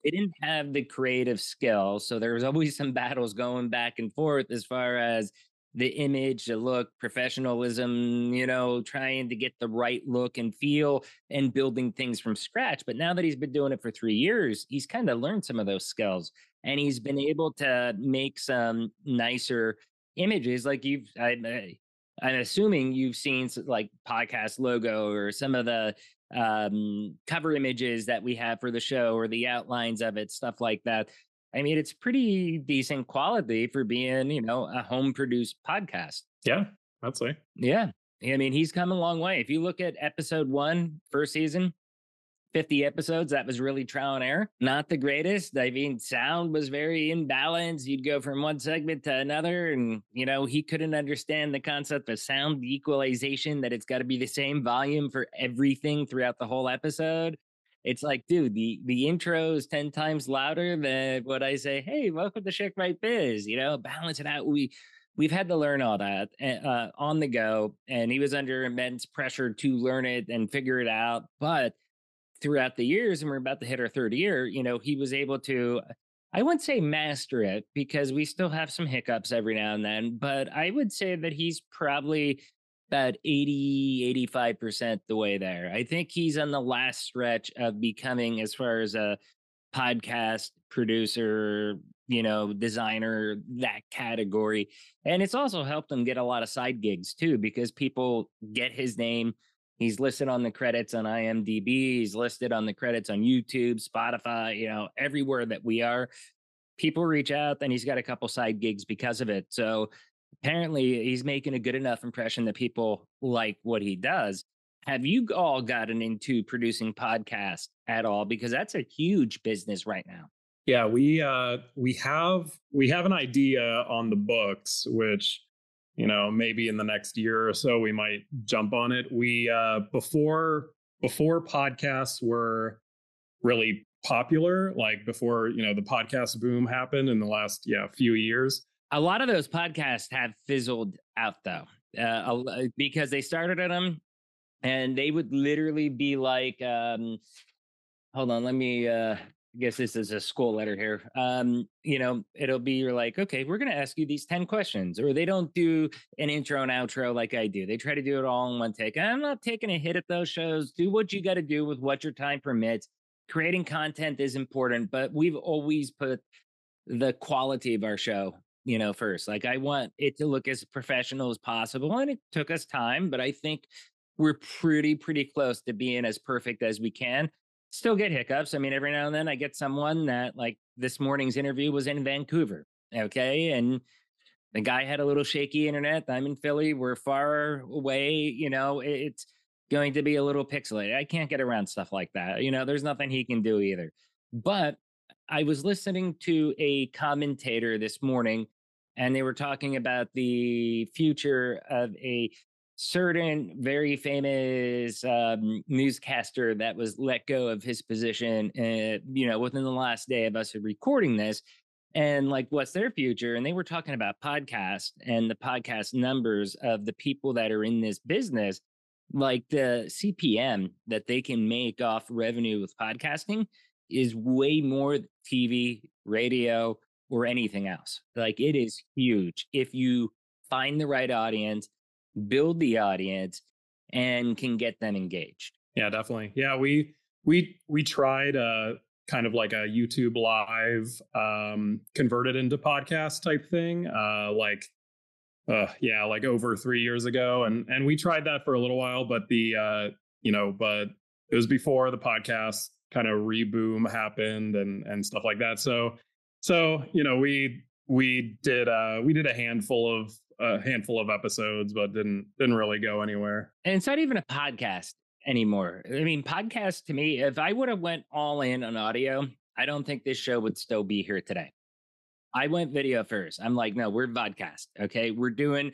He didn't have the creative skill. So there was always some battles going back and forth as far as the image, the look, professionalism, you know, trying to get the right look and feel and building things from scratch. But now that he's been doing it for three years, he's kind of learned some of those skills and he's been able to make some nicer images. Like you've, I, eh, I'm assuming you've seen like podcast logo or some of the um, cover images that we have for the show or the outlines of it, stuff like that. I mean, it's pretty decent quality for being, you know, a home produced podcast. Yeah, I'd say. Yeah. I mean, he's come a long way. If you look at episode one, first season, 50 episodes, that was really trial and error. Not the greatest. I mean, sound was very imbalanced. You'd go from one segment to another, and, you know, he couldn't understand the concept of sound equalization, that it's got to be the same volume for everything throughout the whole episode it's like, dude, the the intro is ten times louder than what I say. Hey, welcome to Shark Bite Biz. You know, balance it out. We we've had to learn all that eh, uh, on the go, and he was under immense pressure to learn it and figure it out. But throughout the years, and we're about to hit our third year, you know, he was able to. I wouldn't say master it because we still have some hiccups every now and then, but I would say that he's probably about 80 85% the way there i think he's on the last stretch of becoming as far as a podcast producer you know designer that category and it's also helped him get a lot of side gigs too because people get his name he's listed on the credits on imdb he's listed on the credits on youtube spotify you know everywhere that we are people reach out and he's got a couple side gigs because of it so apparently he's making a good enough impression that people like what he does. Have you all gotten into producing podcasts at all? Because that's a huge business right now. Yeah, we uh we have we have an idea on the books, which you know maybe in the next year or so we might jump on it. We uh before before podcasts were really popular, like before you know the podcast boom happened in the last yeah few years a lot of those podcasts have fizzled out though, uh, because they started at them and they would literally be like, um, hold on, let me, uh, I guess this is a school letter here. Um, you know, it'll be you're like, okay, we're going to ask you these 10 questions, or they don't do an intro and outro like I do. They try to do it all in one take. I'm not taking a hit at those shows. Do what you got to do with what your time permits. Creating content is important, but we've always put the quality of our show you know, first. Like I want it to look as professional as possible. And it took us time, but I think we're pretty, pretty close to being as perfect as we can. Still get hiccups. I mean, every now and then I get someone that like this morning's interview was in Vancouver. Okay. And the guy had a little shaky internet. I'm in Philly. We're far away. You know, it's going to be a little pixelated. I can't get around stuff like that. You know, there's nothing he can do either. But I was listening to a commentator this morning and they were talking about the future of a certain very famous um, newscaster that was let go of his position uh, you know within the last day of us recording this and like what's their future and they were talking about podcast and the podcast numbers of the people that are in this business like the cpm that they can make off revenue with podcasting is way more tv radio or anything else. Like it is huge if you find the right audience, build the audience, and can get them engaged. Yeah, definitely. Yeah, we we we tried uh kind of like a YouTube live um converted into podcast type thing. Uh like uh yeah, like over 3 years ago and and we tried that for a little while but the uh you know, but it was before the podcast kind of reboom happened and and stuff like that. So so you know we we did uh we did a handful of a handful of episodes, but didn't didn't really go anywhere. And it's not even a podcast anymore. I mean, podcast to me, if I would have went all in on audio, I don't think this show would still be here today. I went video first. I'm like, no, we're vodcast. Okay. We're doing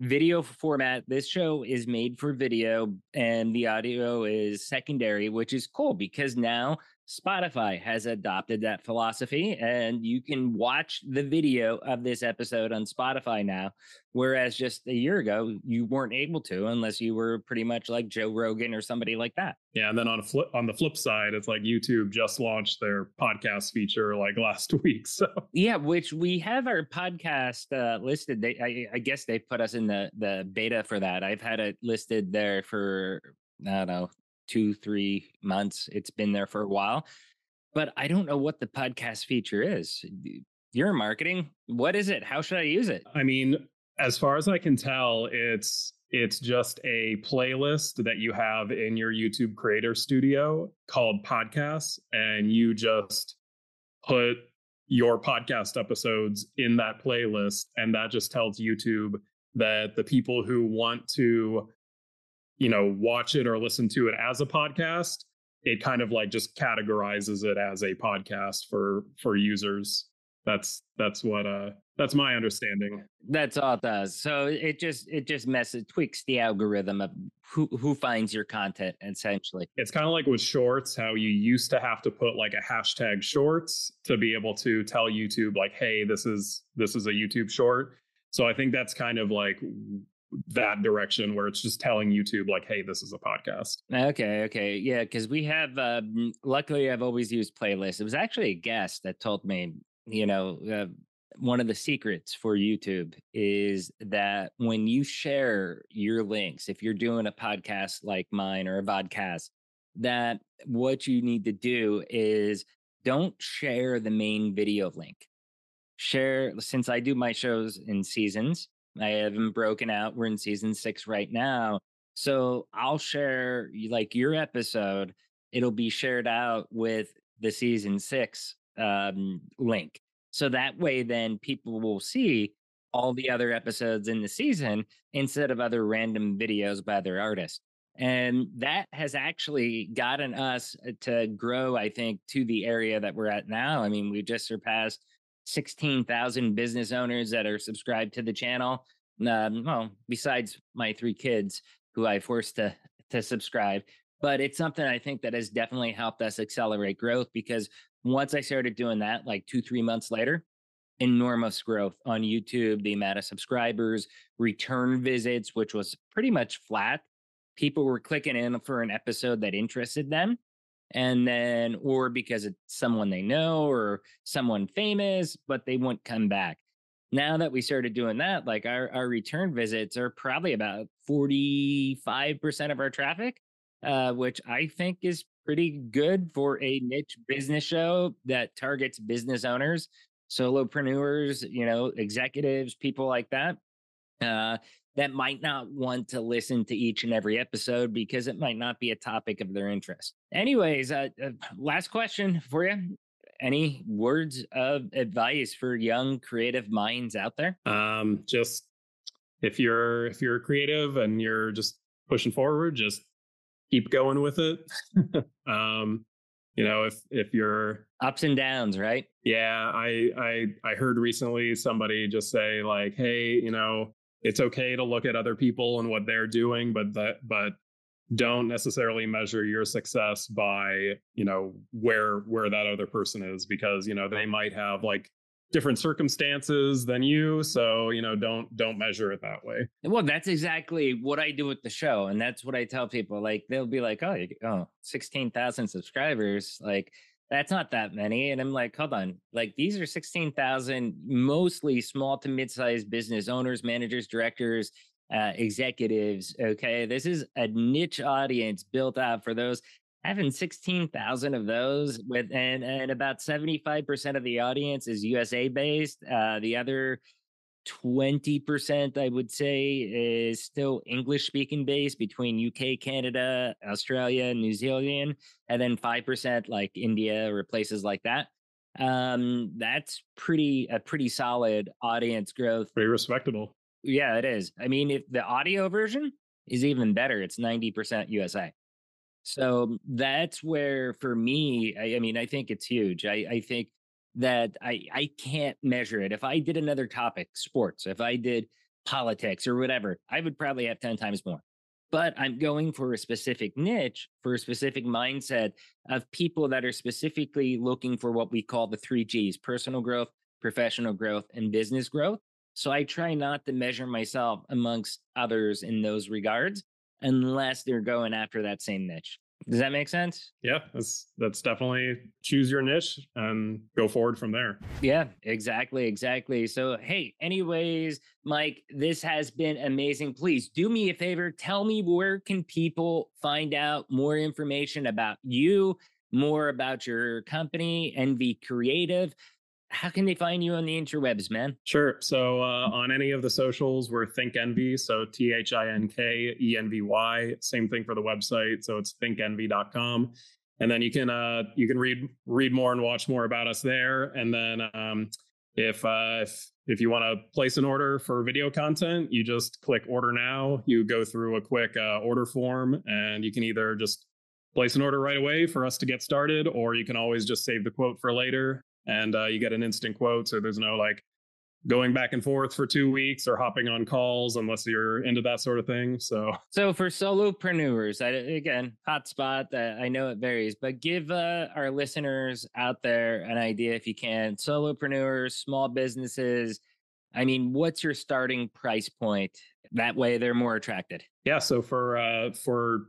video format. This show is made for video and the audio is secondary, which is cool because now Spotify has adopted that philosophy, and you can watch the video of this episode on Spotify now. Whereas just a year ago, you weren't able to unless you were pretty much like Joe Rogan or somebody like that. Yeah, and then on flip on the flip side, it's like YouTube just launched their podcast feature like (laughs) last week. So yeah, which we have our podcast uh, listed. They, I, I guess they put us in the the beta for that. I've had it listed there for I don't know two, three months. It's been there for a while, but I don't know what the podcast feature is. You're marketing. What is it? How should I use it? I mean, as far as I can tell, it's it's just a playlist that you have in your YouTube creator studio called podcasts and you just put your podcast episodes in that playlist and that just tells YouTube that the people who want to you know, watch it or listen to it as a podcast, it kind of like just categorizes it as a podcast for for users. That's that's what uh that's my understanding. That's all it does. So it just it just messes tweaks the algorithm of who who finds your content essentially. It's kind of like with shorts, how you used to have to put like a hashtag shorts to be able to tell YouTube like, hey, this is this is a YouTube short. So I think that's kind of like that direction where it's just telling YouTube like, "Hey, this is a podcast." Okay, okay, yeah, because we have. Uh, luckily, I've always used playlists. It was actually a guest that told me, you know, uh, one of the secrets for YouTube is that when you share your links, if you're doing a podcast like mine or a vodcast, that what you need to do is don't share the main video link. Share since I do my shows in seasons I have them broken out. We're in season six right now. So I'll share like your episode. It'll be shared out with the season six um, link. So that way, then people will see all the other episodes in the season instead of other random videos by other artists. And that has actually gotten us uh, to grow, I think, to the area that we're at now. I mean, we just surpassed 16,000 business owners that are subscribed to the channel. Um, well, besides my three kids who I forced to to subscribe, but it's something I think that has definitely helped us accelerate growth because once I started doing that, like two three months later, enormous growth on YouTube. The amount of subscribers, return visits, which was pretty much flat. People were clicking in for an episode that interested them and then or because it's someone they know or someone famous but they won't come back. Now that we started doing that like our, our return visits are probably about 45% of our traffic uh, which i think is pretty good for a niche business show that targets business owners solopreneurs you know executives people like that. Uh, that might not want to listen to each and every episode because it might not be a topic of their interest. Anyways, uh, uh, last question for you. Any words of advice for young creative minds out there? Um, just if you're if you're creative and you're just pushing forward, just keep going with it. (laughs) um, you know, if if you're ups and downs, right? Yeah, I I I heard recently somebody just say like, "Hey, you know, it's okay to look at other people and what they're doing, but that but don't necessarily measure your success by you know where where that other person is because you know they might have like different circumstances than you so you know don't don't measure it that way. Well that's exactly what i do with the show and that's what i tell people like they'll be like oh, oh 16,000 subscribers like that's not that many. And I'm like, hold on, like these are 16,000 mostly small to mid sized business owners, managers, directors, uh, executives. Okay. This is a niche audience built out for those. Having 16,000 of those with, and, and about 75% of the audience is USA based. Uh, the other 20%, I would say, is still English speaking based between UK, Canada, Australia, New Zealand, and then 5% like India or places like that. Um, that's pretty a pretty solid audience growth. Pretty respectable. Yeah, it is. I mean, if the audio version is even better, it's 90% USA. So that's where for me, I, I mean, I think it's huge. I, I think that I I can't measure it. If I did another topic, sports, if I did politics or whatever, I would probably have 10 times more. But I'm going for a specific niche, for a specific mindset of people that are specifically looking for what we call the three G's personal growth, professional growth, and business growth. So I try not to measure myself amongst others in those regards unless they're going after that same niche. Does that make sense? Yeah, that's that's definitely choose your niche and go forward from there. Yeah, exactly, exactly. So, hey, anyways, Mike, this has been amazing. Please do me a favor, tell me where can people find out more information about you, more about your company, Envy Creative how can they find you on the interwebs, man? Sure. So uh, on any of the socials, we're Think Envy. So T H I N K E N V Y. Same thing for the website. So it's thinkenvy.com. And then you can uh, you can read read more and watch more about us there. And then um, if uh, if if you want to place an order for video content, you just click order now. You go through a quick uh, order form, and you can either just place an order right away for us to get started, or you can always just save the quote for later and uh, you get an instant quote. So there's no like going back and forth for two weeks or hopping on calls unless you're into that sort of thing. So, so for solopreneurs, I, again, hotspot. Uh, I know it varies, but give uh, our listeners out there an idea if you can. Solopreneurs, small businesses. I mean, what's your starting price point? That way, they're more attracted. Yeah. So for uh, for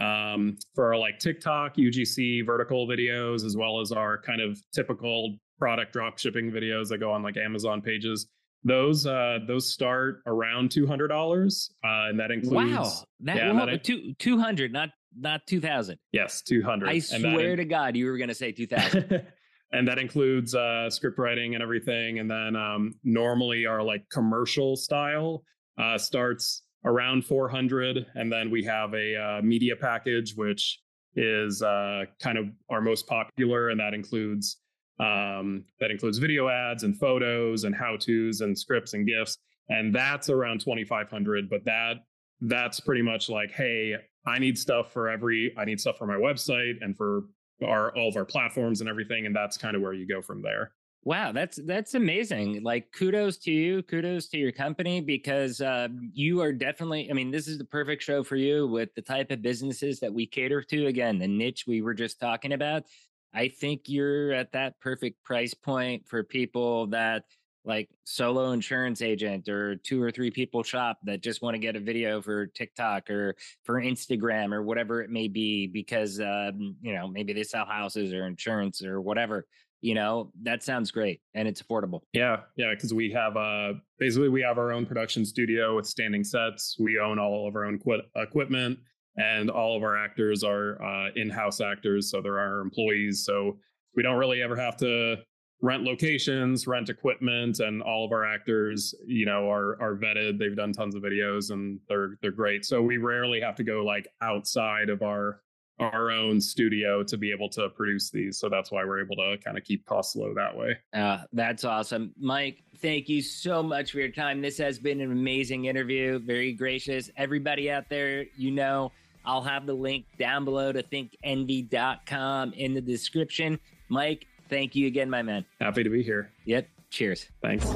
um, for our like TikTok, UGC vertical videos, as well as our kind of typical product drop shipping videos that go on like Amazon pages. Those uh, those start around two hundred dollars, uh, and that includes wow, that, yeah, well, that two two hundred, not not two thousand. Yes, two hundred. I swear to God, you were going to say two thousand. (laughs) and that includes uh, script writing and everything. And then um, normally our like commercial style uh, starts around 400 and then we have a uh, media package which is uh, kind of our most popular and that includes um, that includes video ads and photos and how to's and scripts and gifts and that's around 2500 but that that's pretty much like hey i need stuff for every i need stuff for my website and for our all of our platforms and everything and that's kind of where you go from there Wow, that's that's amazing. Like kudos to you, kudos to your company because uh, you are definitely I mean, this is the perfect show for you with the type of businesses that we cater to again, the niche we were just talking about. I think you're at that perfect price point for people that like solo insurance agent or two or three people shop that just want to get a video for TikTok or for Instagram or whatever it may be because um, you know maybe they sell houses or insurance or whatever you know that sounds great and it's affordable. Yeah yeah because we have uh basically we have our own production studio with standing sets. We own all of our own qu- equipment and all of our actors are uh, in-house actors so they're our employees so we don't really ever have to rent locations rent equipment and all of our actors you know are are vetted. They've done tons of videos and they're they're great so we rarely have to go like outside of our our own studio to be able to produce these. So that's why we're able to kind of keep costs low that way. Uh, that's awesome. Mike, thank you so much for your time. This has been an amazing interview. Very gracious. Everybody out there, you know, I'll have the link down below to thinkenvy.com in the description. Mike, thank you again, my man. Happy to be here. Yep. Cheers. Thanks.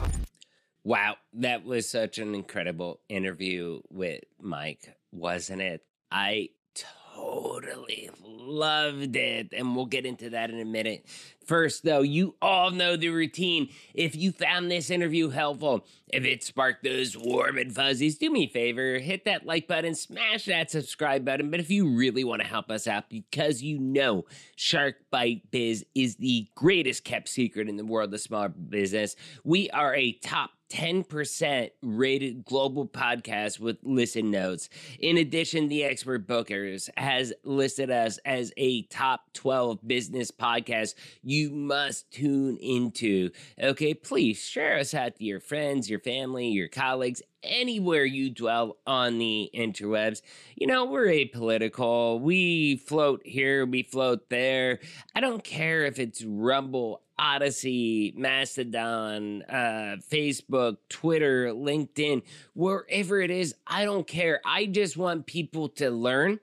Wow, that was such an incredible interview with Mike, wasn't it? I totally loved it. And we'll get into that in a minute. First, though, you all know the routine. If you found this interview helpful, if it sparked those warm and fuzzies, do me a favor, hit that like button, smash that subscribe button. But if you really want to help us out, because you know Shark Bite Biz is the greatest kept secret in the world of small business, we are a top 10% rated global podcast with listen notes. In addition, the Expert Bookers has listed us as a top 12 business podcast you must tune into. Okay, please share us out to your friends, your family, your colleagues, anywhere you dwell on the interwebs. You know, we're apolitical. We float here, we float there. I don't care if it's Rumble, Odysee, Mastodon, uh, Facebook, Twitter, LinkedIn, wherever it is, I don't care. I just want people to learn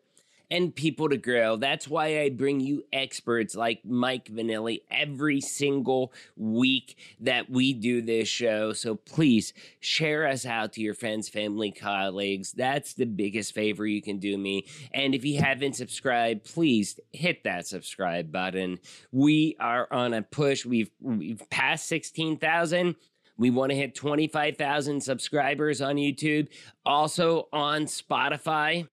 and people to grow. That's why I bring you experts like Mike Vannelli every single week that we do this show. So please share us out to your friends, family, colleagues. That's the biggest favor you can do me. And if you haven't subscribed, please hit that subscribe button. We are on a push. We've we've passed 16,000. We want to hit 25,000 subscribers on YouTube, also on Spotify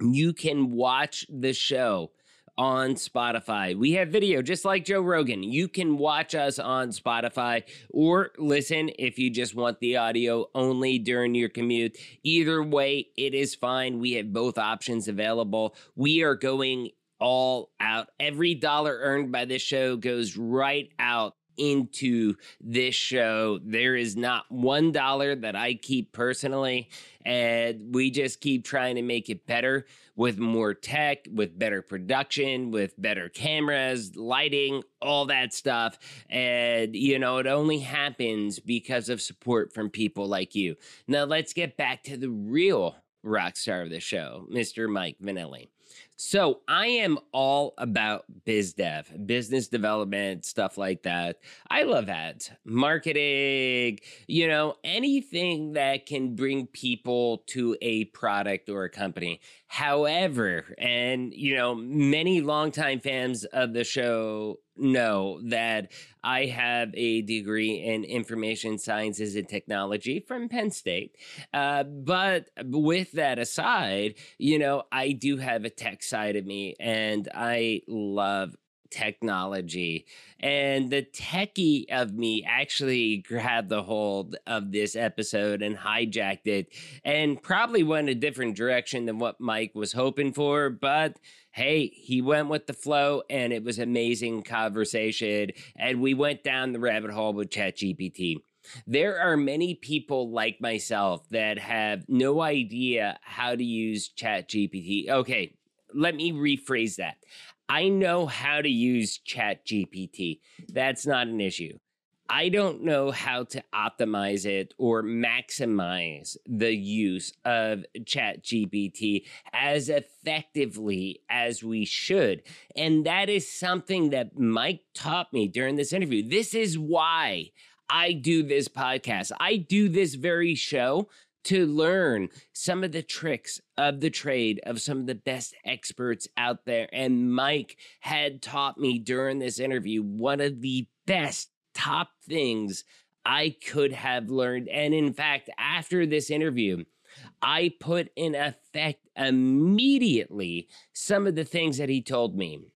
you can watch the show on Spotify. We have video just like Joe Rogan. You can watch us on Spotify or listen if you just want the audio only during your commute. Either way, it is fine. We have both options available. We are going all out. Every dollar earned by this show goes right out into this show. There is not one dollar that I keep personally, and we just keep trying to make it better with more tech, with better production, with better cameras, lighting, all that stuff. And, you know, it only happens because of support from people like you. Now, let's get back to the real rock star of the show, Mr. Mike Vannelli. So I am all about biz dev, business development, stuff like that. I love ads, marketing, you know, anything that can bring people to a product or a company. However, and you know, many longtime fans of the show know that I have a degree in information sciences and technology from Penn State. Uh, but with that aside, you know, I do have a tech side of me and I love technology. And the techie of me actually grabbed the hold of this episode and hijacked it and probably went a different direction than what Mike was hoping for. But hey, he went with the flow and it was amazing conversation. And we went down the rabbit hole with ChatGPT. There are many people like myself that have no idea how to use ChatGPT. Okay, let me rephrase that. I know how to use Chat GPT. That's not an issue. I don't know how to optimize it or maximize the use of ChatGPT as effectively as we should. And that is something that Mike taught me during this interview. This is why I do this podcast. I do this very show to learn some of the tricks of the trade of some of the best experts out there. And Mike had taught me during this interview one of the best top things I could have learned. And in fact, after this interview, I put in effect immediately some of the things that he told me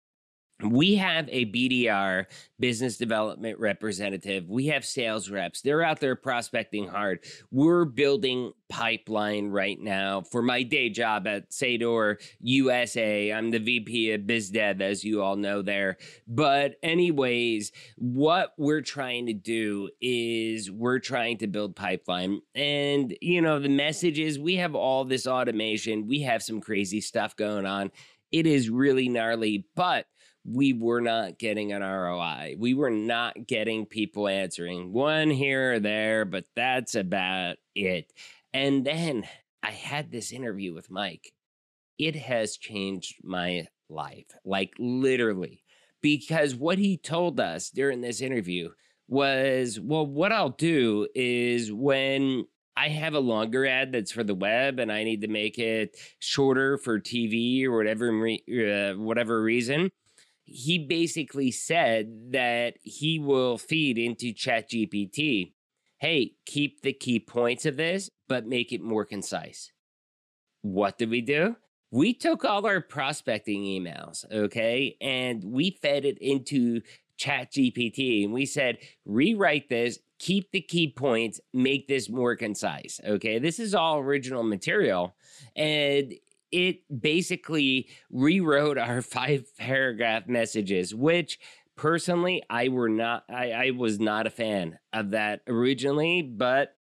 we have a BDR business development representative. We have sales reps. They're out there prospecting hard. We're building pipeline right now for my day job at Seidor USA. I'm the VP of Biz Dev, as you all know there. But, anyways, what we're trying to do is we're trying to build pipeline. And, you know, the message is we have all this automation, we have some crazy stuff going on. It is really gnarly, but we were not getting an ROI. We were not getting people answering one here or there, but that's about it. And then I had this interview with Mike. It has changed my life, like literally, because what he told us during this interview was well, what I'll do is when I have a longer ad that's for the web and I need to make it shorter for TV or whatever, uh, whatever reason he basically said that he will feed into ChatGPT, hey, keep the key points of this, but make it more concise. What did we do? We took all our prospecting emails, okay, and we fed it into ChatGPT and we said, rewrite this, keep the key points, make this more concise, okay? This is all original material. And it basically rewrote our (laughs) five paragraph messages, which Personally, I were not I, I was not a fan of that originally, but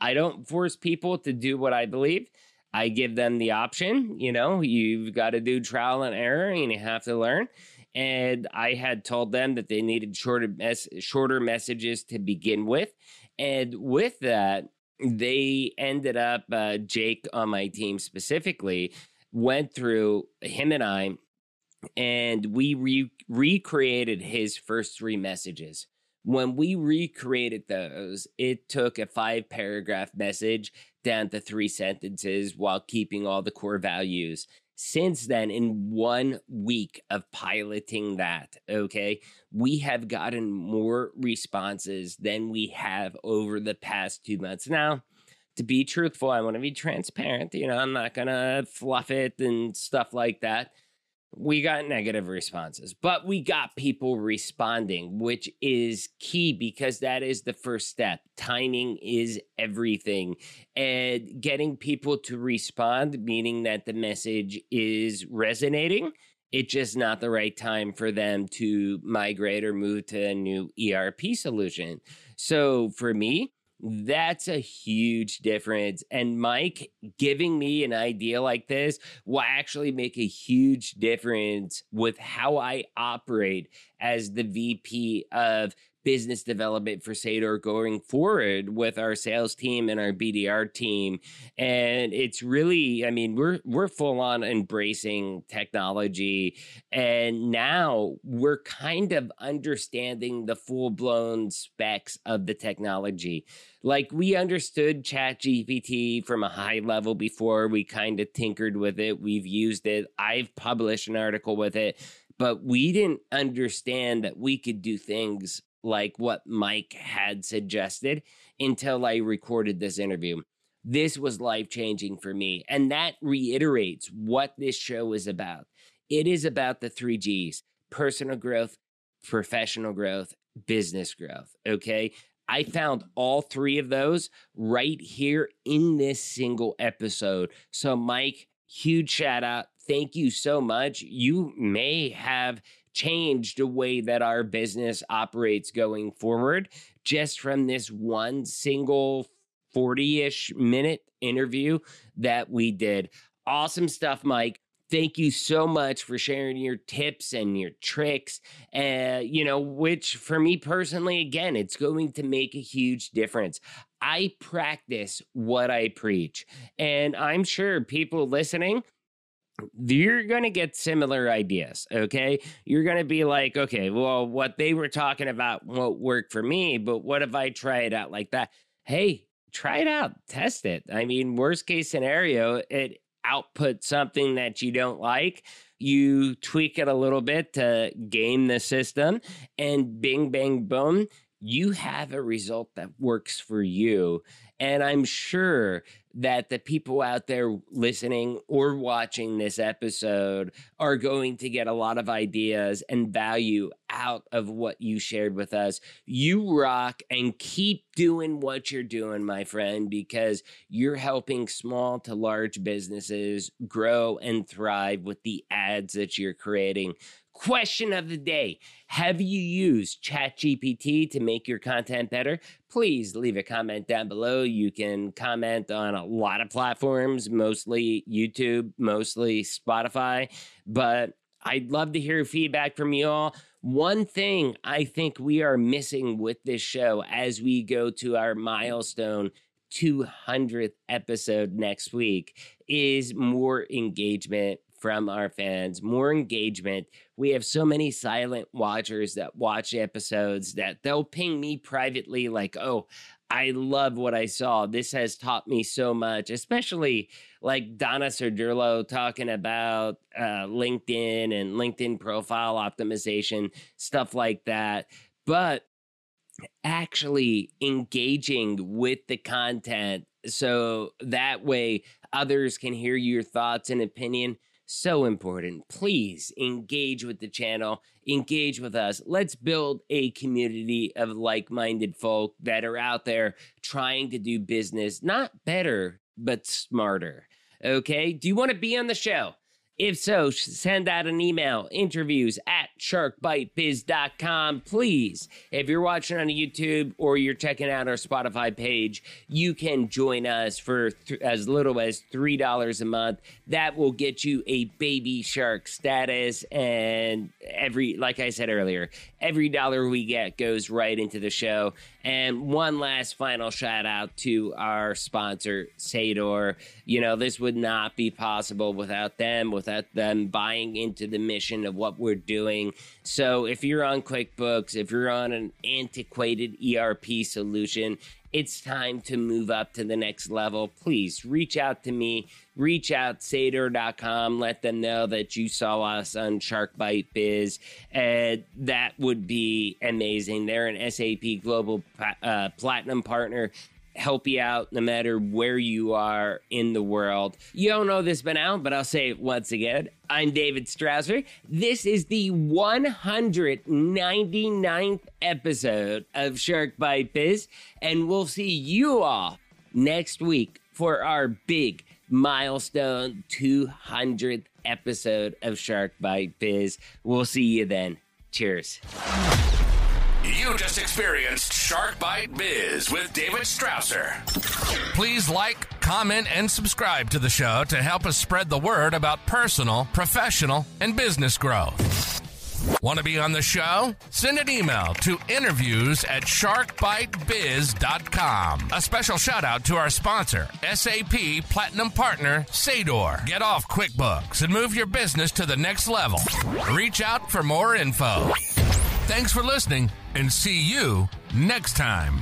I don't force people to do what I believe. I give them the option, you know, you've got to do trial and error and you have to learn. And I had told them that they needed shorter mes- shorter messages to begin with. And with that, they ended up uh, Jake on my team specifically went through him and I and we re- recreated his first three messages. When we recreated those, it took a five paragraph message down to three sentences while keeping all the core values. Since then, in one week of piloting that, okay, we have gotten more responses than we have over the past two months. Now, to be truthful, I want to be transparent. You know, I'm not going to fluff it and stuff like that we got negative responses, but we got people responding, which is key because that is the first step. Timing is everything. And getting people to respond, meaning that the message is resonating, it's just not the right time for them to migrate or move to a new ERP solution. So for me, that's a huge difference. And Mike giving me an idea like this will actually make a huge difference with how I operate as the VP of business development for Seidor going forward with our sales team and our BDR team. And it's really, I mean, we're we're full on embracing technology. And now we're kind of understanding the full-blown specs of the technology. Like we understood Chat GPT from a high level before. We kind of tinkered with it. We've used it. I've published an article with it but we didn't understand that we could do things like what Mike had suggested until I recorded this interview. This was life changing for me. And that reiterates what this show is about. It is about the three G's personal growth, professional growth, business growth. Okay. I found all three of those right here in this single episode. So, Mike, huge shout out. Thank you so much. You may have changed the way that our business operates going forward just from this one single 40 ish minute interview that we did. Awesome stuff, Mike. Thank you so much for sharing your tips and your tricks. Uh, you know, which for me personally, again, it's going to make a huge difference. I practice what I preach. And I'm sure people listening you're going to get similar ideas. Okay. You're going to be like, okay, well, what they were talking about won't work for me, but what if I try it out like that? Hey, try it out, test it. I mean, worst case scenario, it output something that you don't like. You tweak it a little bit to game the system, and bing, bang, boom, you have a result that works for you. And I'm sure that the people out there listening or watching this episode are going to get a lot of ideas and value out of what you shared with us. You rock and keep doing what you're doing, my friend, because you're helping small to large businesses grow and thrive with the ads that you're creating. Question of the day Have you used ChatGPT to make your content better? Please leave a comment down below. You can comment on a lot of platforms, mostly YouTube, mostly Spotify, but I'd love to hear feedback from you all. One thing I think we are missing with this show as we go to our milestone 200th episode next week is more engagement from our fans, more engagement. We have so many silent watchers that watch episodes that they'll ping me privately, like, oh, I love what I saw. This has taught me so much, especially like Donna Sardurlo talking about uh, LinkedIn and LinkedIn profile optimization, stuff like that. But actually engaging with the content so that way others can hear your thoughts and opinion so important. Please engage with the channel, engage with us. Let's build a community of like minded folk that are out there trying to do business not better, but smarter. Okay. Do you want to be on the show? If so, send out an email interviews at sharkbitebiz.com. Please, if you're watching on YouTube or you're checking out our Spotify page, you can join us for th- as little as $3 a month. That will get you a baby shark status. And every, like I said earlier, every dollar we get goes right into the show. And one last final shout out to our sponsor, Seidor. You know, this would not be possible without them, without them buying into the mission of what we're doing. So if you're on QuickBooks, if you're on an antiquated ERP solution, it's time to move up to the next level. Please reach out to me, reach out seidor.com, let them know that you saw us on Shark Bite Biz. And that would be amazing. They're an SAP Global uh, Platinum partner help you out no matter where you are in the world. You don't know this by now, but I'll say it once again. I'm David Strausser. This is the 199th episode of Shark Bite Biz, and we'll see you all next week for our big milestone 200th episode of Shark Bite Biz. We'll see you then. Cheers. You just experienced Shark Bite Biz with David Strausser. Please like, comment, and subscribe to the show to help us spread the word about personal, professional, and business growth. Want to be on the show? Send an email to interviews at sharkbitebiz.com. A special shout out to our sponsor, SAP Platinum Partner, Seidor. Get off QuickBooks and move your business to the next level. Reach out for more info. Thanks for listening and see you next time.